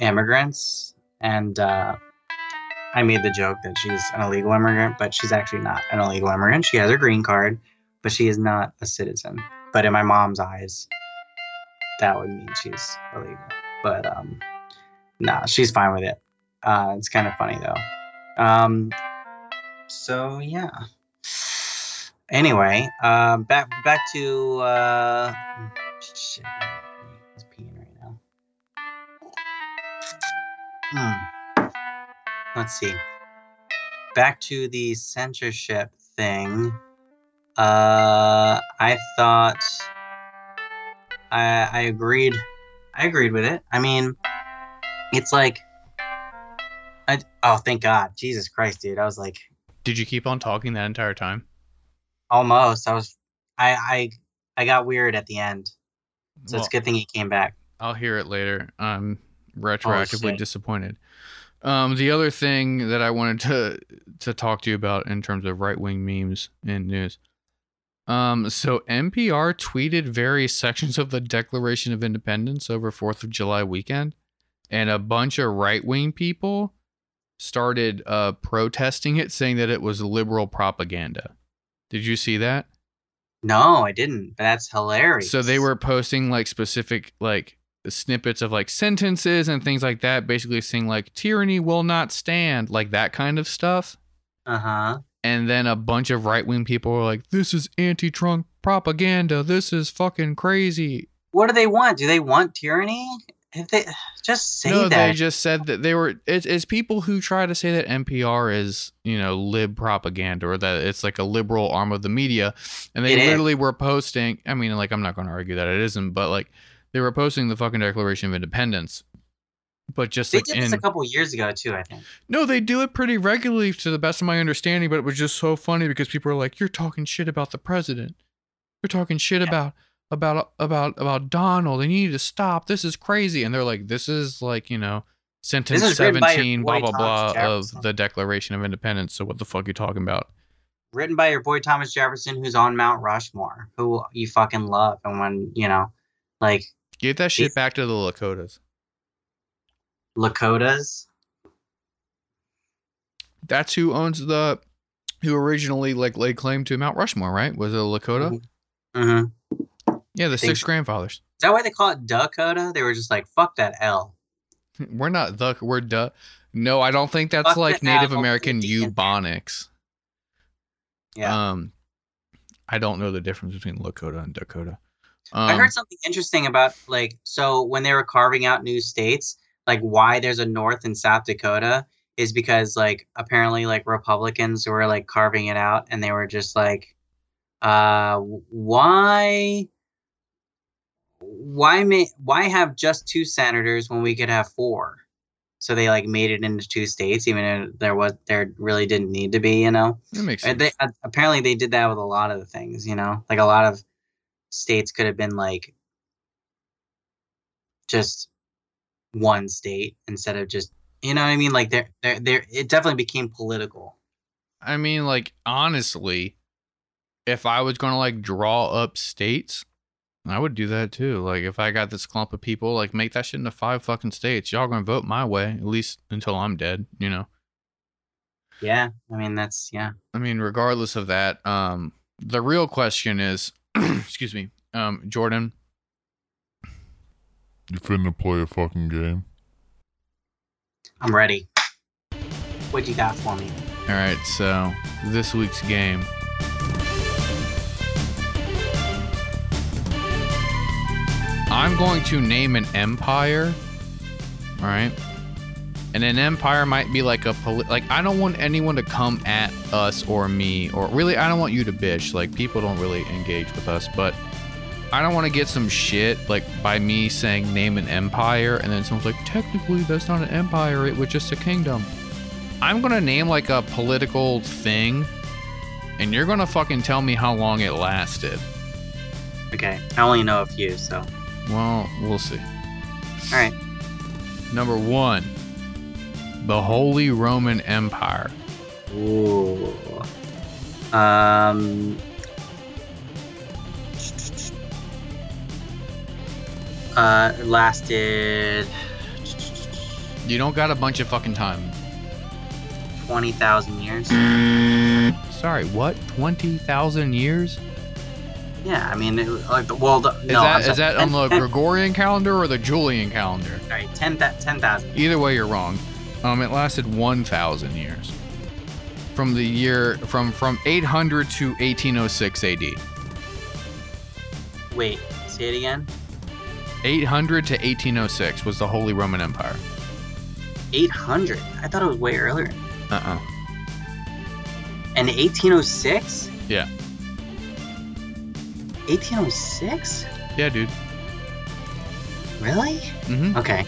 immigrants, and uh, I made the joke that she's an illegal immigrant, but she's actually not an illegal immigrant. She has her green card, but she is not a citizen. But in my mom's eyes, that would mean she's illegal. But um, nah, she's fine with it. Uh, it's kind of funny though. Um, so yeah. Anyway, um, back back to uh, shit. Was peeing right now. Hmm. Let's see. Back to the censorship thing. Uh, I thought I I agreed. I agreed with it. I mean, it's like, I oh thank God, Jesus Christ, dude. I was like Did you keep on talking that entire time? almost. I was I I I got weird at the end, so it's a good thing he came back. I'll hear it later. I'm retroactively shit. disappointed. Um, the other thing that I wanted to to talk to you about in terms of right wing memes and news. Um, so NPR tweeted various sections of the Declaration of Independence over Fourth of July weekend, and a bunch of right wing people started uh, protesting it, saying that it was liberal propaganda. Did you see that? No, I didn't. That's hilarious. So they were posting like specific like snippets of like sentences and things like that, basically saying like tyranny will not stand, like that kind of stuff. Uh huh. And then a bunch of right wing people were like, "This is anti-Trump propaganda. This is fucking crazy." What do they want? Do they want tyranny? They just say that. no, that. they just said that they were. It's, it's people who try to say that NPR is, you know, lib propaganda or that it's like a liberal arm of the media, and they It is. literally were posting. I mean, like I'm not going to argue that it isn't, but like they were posting the fucking Declaration of Independence, but just they like did in this a couple years ago too. I think. no, they do it pretty regularly to the best of my understanding, but it was just so funny because people are like, "You're talking shit about the president. You're talking shit about about about about Donald, and you need to stop. This is crazy." And they're like, "This is like you know." Sentence is written by your seventeen, blah boy blah blah, Thomas of Jefferson. the Declaration of Independence. So what the fuck you talking about? Written by your boy Thomas Jefferson, who's on Mount Rushmore, who you fucking love, and when you know, like Give that shit back to the Lakotas. Lakotas. That's who owns the, who originally like laid claim to Mount Rushmore, right? Was it Lakota? Mm-hmm. Yeah, the six grandfathers. Is that why they call it Dakota? They were just like, fuck that L. We're not the we're duh. No, I don't think that's Fuck like Native apple, American Ebonics. Yeah. Um, I don't know the difference between Lakota and Dakota. I Um, heard something interesting about like so when they were carving out new states, like why there's a North and South Dakota is because like apparently like Republicans were like carving it out and they were just like, uh, why, why may why have just two senators when we could have four? So they like made it into two states, even though there was there really didn't need to be, you know. that makes sense. they apparently they did that with a lot of the things, you know, like a lot of states could have been like just one state instead of just you know what I mean. Like there, there, there. It definitely became political. I mean, like honestly, if I was gonna like draw up states, I would do that too. Like if I got this clump of people, like make that shit into five fucking states. Y'all gonna vote my way, at least until I'm dead. You know. Yeah, I mean that's yeah. I mean, regardless of that, um, the real question is, excuse me, um, Jordan, You finna play a fucking game? I'm ready. What you got for me? All right, so this week's game. I'm going to name an empire. All right. And an empire might be like a poli- like I don't want anyone to come at us or me or really I don't want you to bitch. Like people don't really engage with us, but I don't want to get some shit like by me saying name an empire and then someone's like technically that's not an empire, it was just a kingdom. I'm gonna name like a political thing, and you're gonna fucking tell me how long it lasted. Okay, I only know a few, so Well, we'll see. all right. Number one, the Holy Roman Empire. Ooh. Um. Uh, it lasted You don't got a bunch of fucking time. twenty thousand years. Sorry, what? Twenty thousand years? Yeah, I mean, it, like the well, the, Is no, that is that on the 10 Gregorian calendar or the Julian calendar? Sorry, ten ten thousand. Either way, you're wrong. Um, it lasted one thousand years. From the year from from 800 to 1806 AD. Wait, say it again. 800 to 1806 was the Holy Roman Empire. Eight hundred. I thought it was way earlier. Uh-uh. And eighteen oh six. Yeah. Eighteen oh six. Yeah, dude. Really? Mm-hmm. Okay.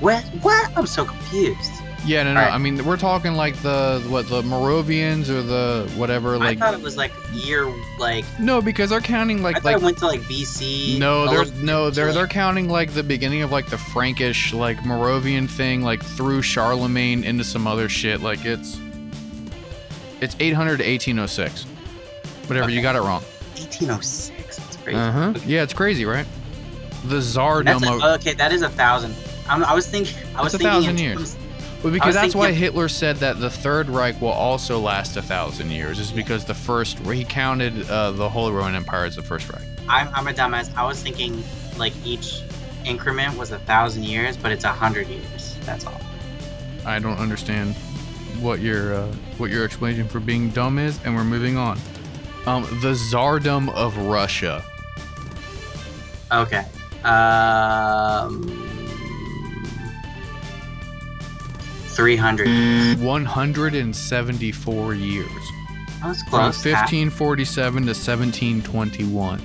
What? What? I'm so confused. Yeah, no, no. Alright. I mean, we're talking like the what the Moravians or the whatever. Like, I thought it was like year like. no, because they're counting I like thought like it went to like BC. no, they're no, they're they're counting like the beginning of like the Frankish like Moravian thing, like through Charlemagne into some other shit. Like it's it's 800 to 1806. Whatever, you got it wrong. 1806. Crazy. Uh huh. Yeah, it's crazy, right? The Tsar That's a, okay, that is a thousand. I'm, I was thinking. I was thinking a thousand years. Well, because that's why Hitler said that the Third Reich will also last a thousand years, is because the first he counted uh, the Holy Roman Empire as the First Reich. I'm, I'm a dumbass. I was thinking like each increment was a thousand years, but it's a hundred years. That's all. I don't understand what your uh, what your explanation for being dumb is, and we're moving on. Um, the Tsardom of Russia. Okay. Um. 300. 174 years. That was close. Half- 1547 to 1721.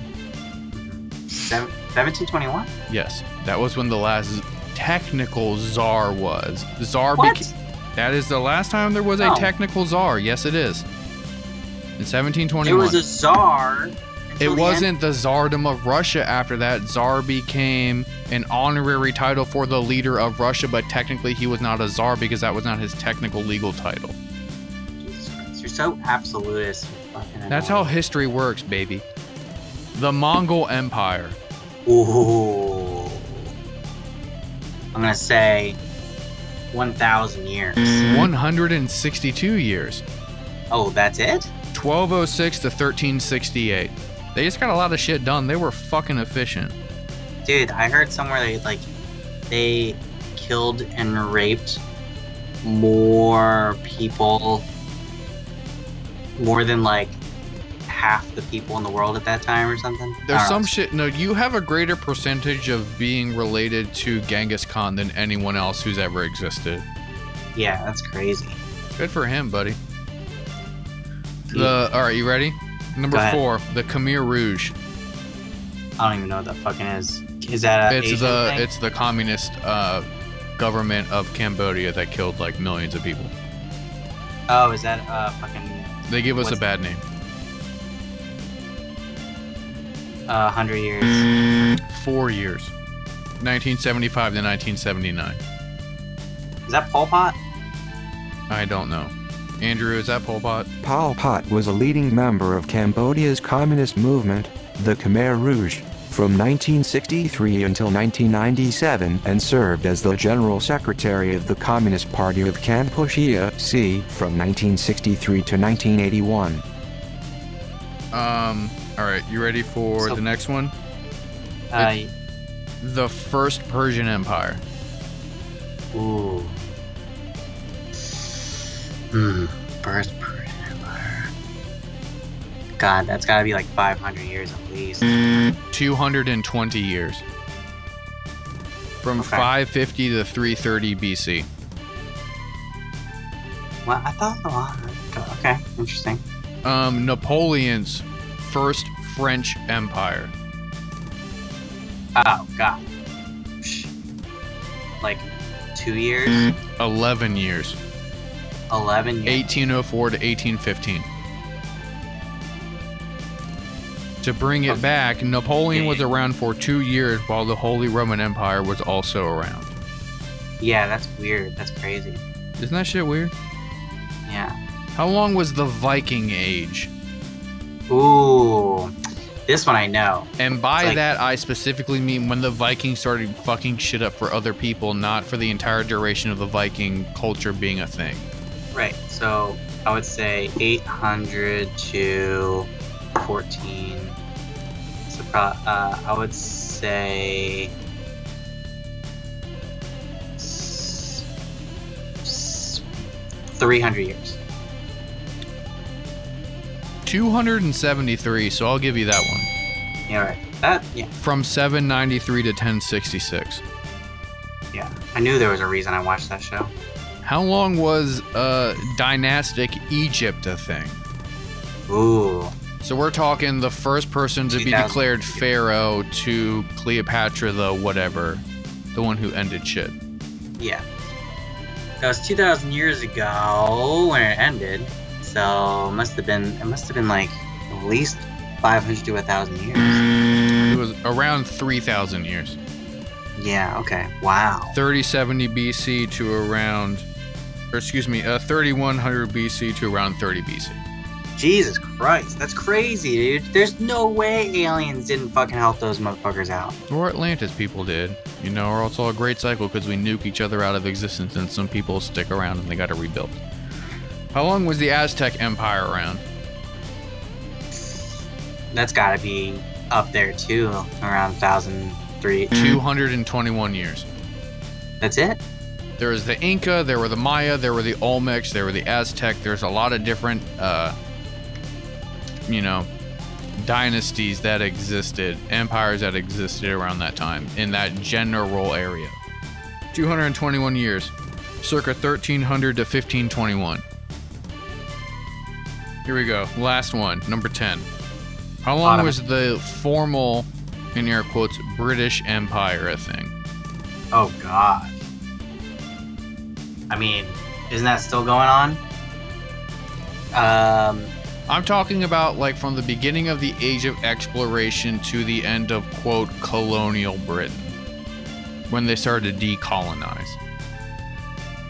seven- 1721? Yes, that was when the last technical czar was. Czar What? beca- That is the last time there was a No. technical czar. Yes, it is. In 1721. It 1721. was a czar. It until the end. wasn't the Tsardom of Russia after that. Tsar became an honorary title for the leader of Russia, but technically he was not a czar because that was not his technical legal title. Jesus Christ, You're so absolutist. fucking That's how history works, baby. The Mongol Empire. Ooh. I'm gonna say 1,000 years. Mm. 162 years. Oh, that's it? 1206 to 1368. They just got a lot of shit done. They were fucking efficient. Dude, I heard somewhere they like they killed and raped more people, more than like half the people in the world at that time or something. There's some know. shit. No, you have a greater percentage of being related to Genghis Khan than anyone else who's ever existed. Yeah, that's crazy. Good for him, buddy. The all right, you ready? Number four, the Khmer Rouge. I don't even know what that fucking is. Is that a It's Asian the thing? it's the communist uh, government of Cambodia that killed like millions of people. Oh, is that uh fucking They give us a bad name. uh hundred years? Four years, 1975 to 1979. Is that Pol Pot? I don't know. Andrew, is that Pol Pot? Pol Pot was a leading member of Cambodia's communist movement, the Khmer Rouge, from 1963 until 1997 and served as the General Secretary of the Communist Party of Kampuchea C from 1963 to 1981. Um. All right, you ready for So- the next one? Uh, The First Persian Empire. ooh. Hmm. First. God, that's gotta be like 500 years at least. 220 years. From Okay. 550 to 330 BC. Well, I thought. Oh, okay, interesting. Um, Napoleon's First French Empire. Oh God. Like two years, 11 years. 11 years. 1804 to 1815. To bring it Okay. back, Napoleon was around for two years while the Holy Roman Empire was also around. Yeah, that's weird. That's crazy. Isn't that shit weird? Yeah. How long was the Viking Age? Ooh. This one I know. And by Like- that, I specifically mean when the Vikings started fucking shit up for other people, not for the entire duration of the Viking culture being a thing. Right. So I would say 800 to 14. So pro- uh, I would say. s- s- 300 years. 273, so I'll give you that one. Yeah, right. That, yeah, From 793 to 1066. yeah. I knew there was a reason I watched that show. How long was uh, dynastic Egypt a thing? Ooh. So we're talking the first person to be declared pharaoh to Cleopatra the whatever, the one who ended shit. Yeah. That was 2,000 years ago when it ended. So it must have been, it must have been like at least 500 to 1,000 years. It was around 3,000 years. Yeah, okay. Wow. 3070 BC to around, or excuse me, uh, 3100 BC to around 30 BC. Jesus Christ, that's crazy, dude. There's no way aliens didn't fucking help those motherfuckers out. Or Atlantis people did. You know, or it's all a great cycle because we nuke each other out of existence and some people stick around and they got to rebuild. How long was the Aztec Empire around? That's got to be up there too, around 1003. 221 years. That's it? There was the Inca, there were the Maya, there were the Olmecs, there were the Aztec. There's a lot of different, uh, you know, dynasties that existed, empires that existed around that time in that general area. 221 years, circa 1300 to 1521. Here we go. Last one, number 10. How long was the formal, in air quotes, British Empire a thing? Oh, God. I mean, isn't that still going on? Um, I'm talking about like from the beginning of the age of exploration to the end of quote colonial Britain when they started to decolonize.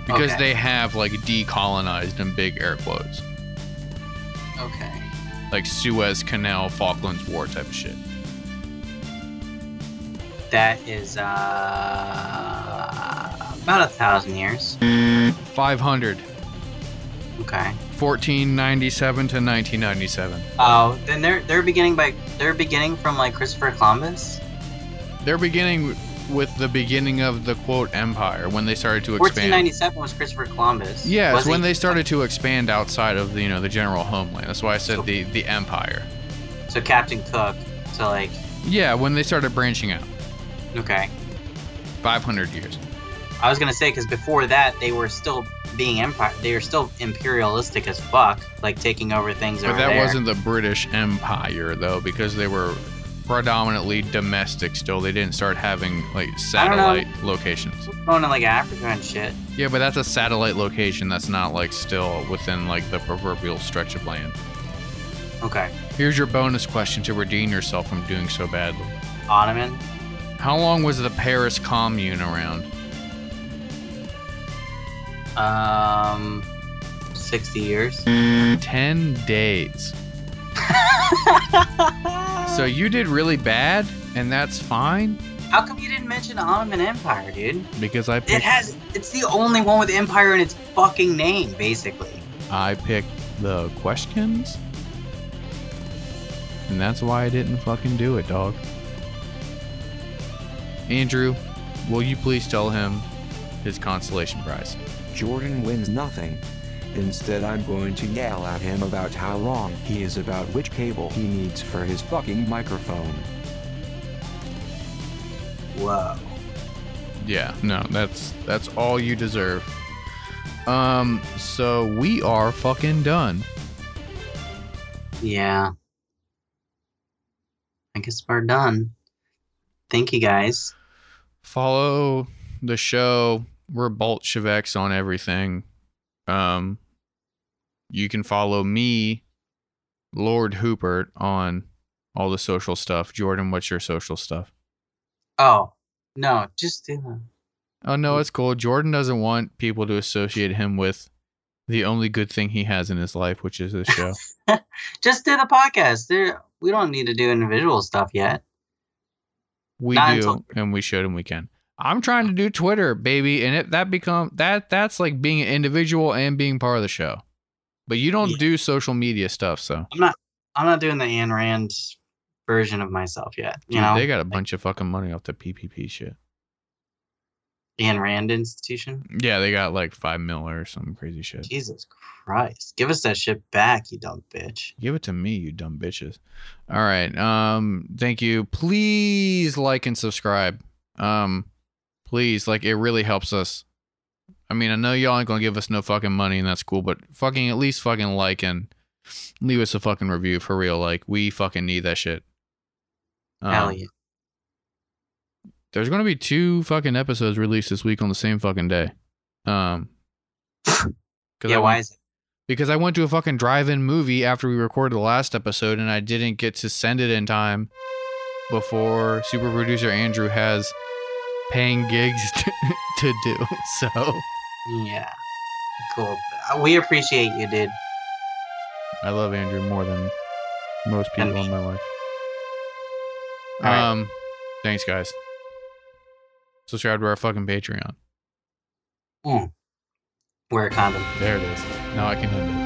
Because Okay. they have like decolonized in big air quotes. okay. Like Suez Canal, Falklands War type of shit. That is, uh, about a thousand years. 500, Okay. 1497 to 1997. Oh, then they're they're beginning by they're beginning from like Christopher Columbus. They're beginning with the beginning of the quote empire when they started to expand. 1497 was Christopher Columbus. Yeah, it's when he? they started to expand outside of the you know the general homeland. That's why I said So- the the empire. So Captain Cook. So like, Yeah, when they started branching out, okay. 500 years. I was gonna say because before that they were still being empire. They were still imperialistic as fuck, like taking over things But over that there. wasn't the British Empire though, because they were predominantly domestic still. They didn't start having like I don't know. satellite locations. going to like Africa and shit. Yeah, but that's a satellite location. That's not like still within like the proverbial stretch of land. Okay. Here's your bonus question to redeem yourself from doing so badly. Ottoman. How long was the Paris Commune around? Um, 60 years. 10 days. So you did really bad, and that's fine How come you didn't mention Ottoman Empire, dude? because I It has. It's the only one with empire in its fucking name, basically. I picked the questions. And that's why I didn't fucking do it, dog. Andrew, will you please tell him his consolation prize? Jordan wins nothing. Instead, I'm going to yell at him about how wrong he is about which cable he needs for his fucking microphone. Wow. Yeah, no, that's that's all you deserve. Um, so we are fucking done. Yeah. I guess we're done. Thank you guys. Follow the show. We're Bolsheviks on everything. Um, you can follow me, Lord Hoopert, on all the social stuff. Jordan, what's your social stuff? Oh, no, just do that. Oh no, it's cool. Jordan doesn't want people to associate him with the only good thing he has in his life, which is this show. Just do the podcast. There, we don't need to do individual stuff yet. We Not do, until- and we should, and we can. I'm trying to do Twitter, baby, and it that become that that's like being an individual and being part of the show. But you don't Yeah. do social media stuff, so I'm not. I'm not doing the Ayn Rand version of myself yet. You Dude, know, they got a bunch of fucking money off the PPP shit. Ayn Rand Institution. Yeah, they got like five mil or some crazy shit. Jesus Christ, give us that shit back, you dumb bitch. Give it to me, you dumb bitches. All right. Um, thank you. Please like and subscribe. Um, please, like it really helps us. I mean, I know y'all ain't gonna give us no fucking money, and that's cool, but fucking at least fucking like and leave us a fucking review for real. Like we fucking need that shit. Um, Hell yeah. There's gonna be two fucking episodes released this week on the same fucking day. Um, Yeah, I why went- is it? because I went to a fucking drive-in movie after we recorded the last episode and I didn't get to send it in time before super producer Andrew has paying gigs to, to do. So, Yeah. Cool. Uh, We appreciate you, dude. I love Andrew more than most people in my life. Right. Um, thanks, guys. Subscribe to our fucking Patreon. Wear a condom. There it is. Now I can end it.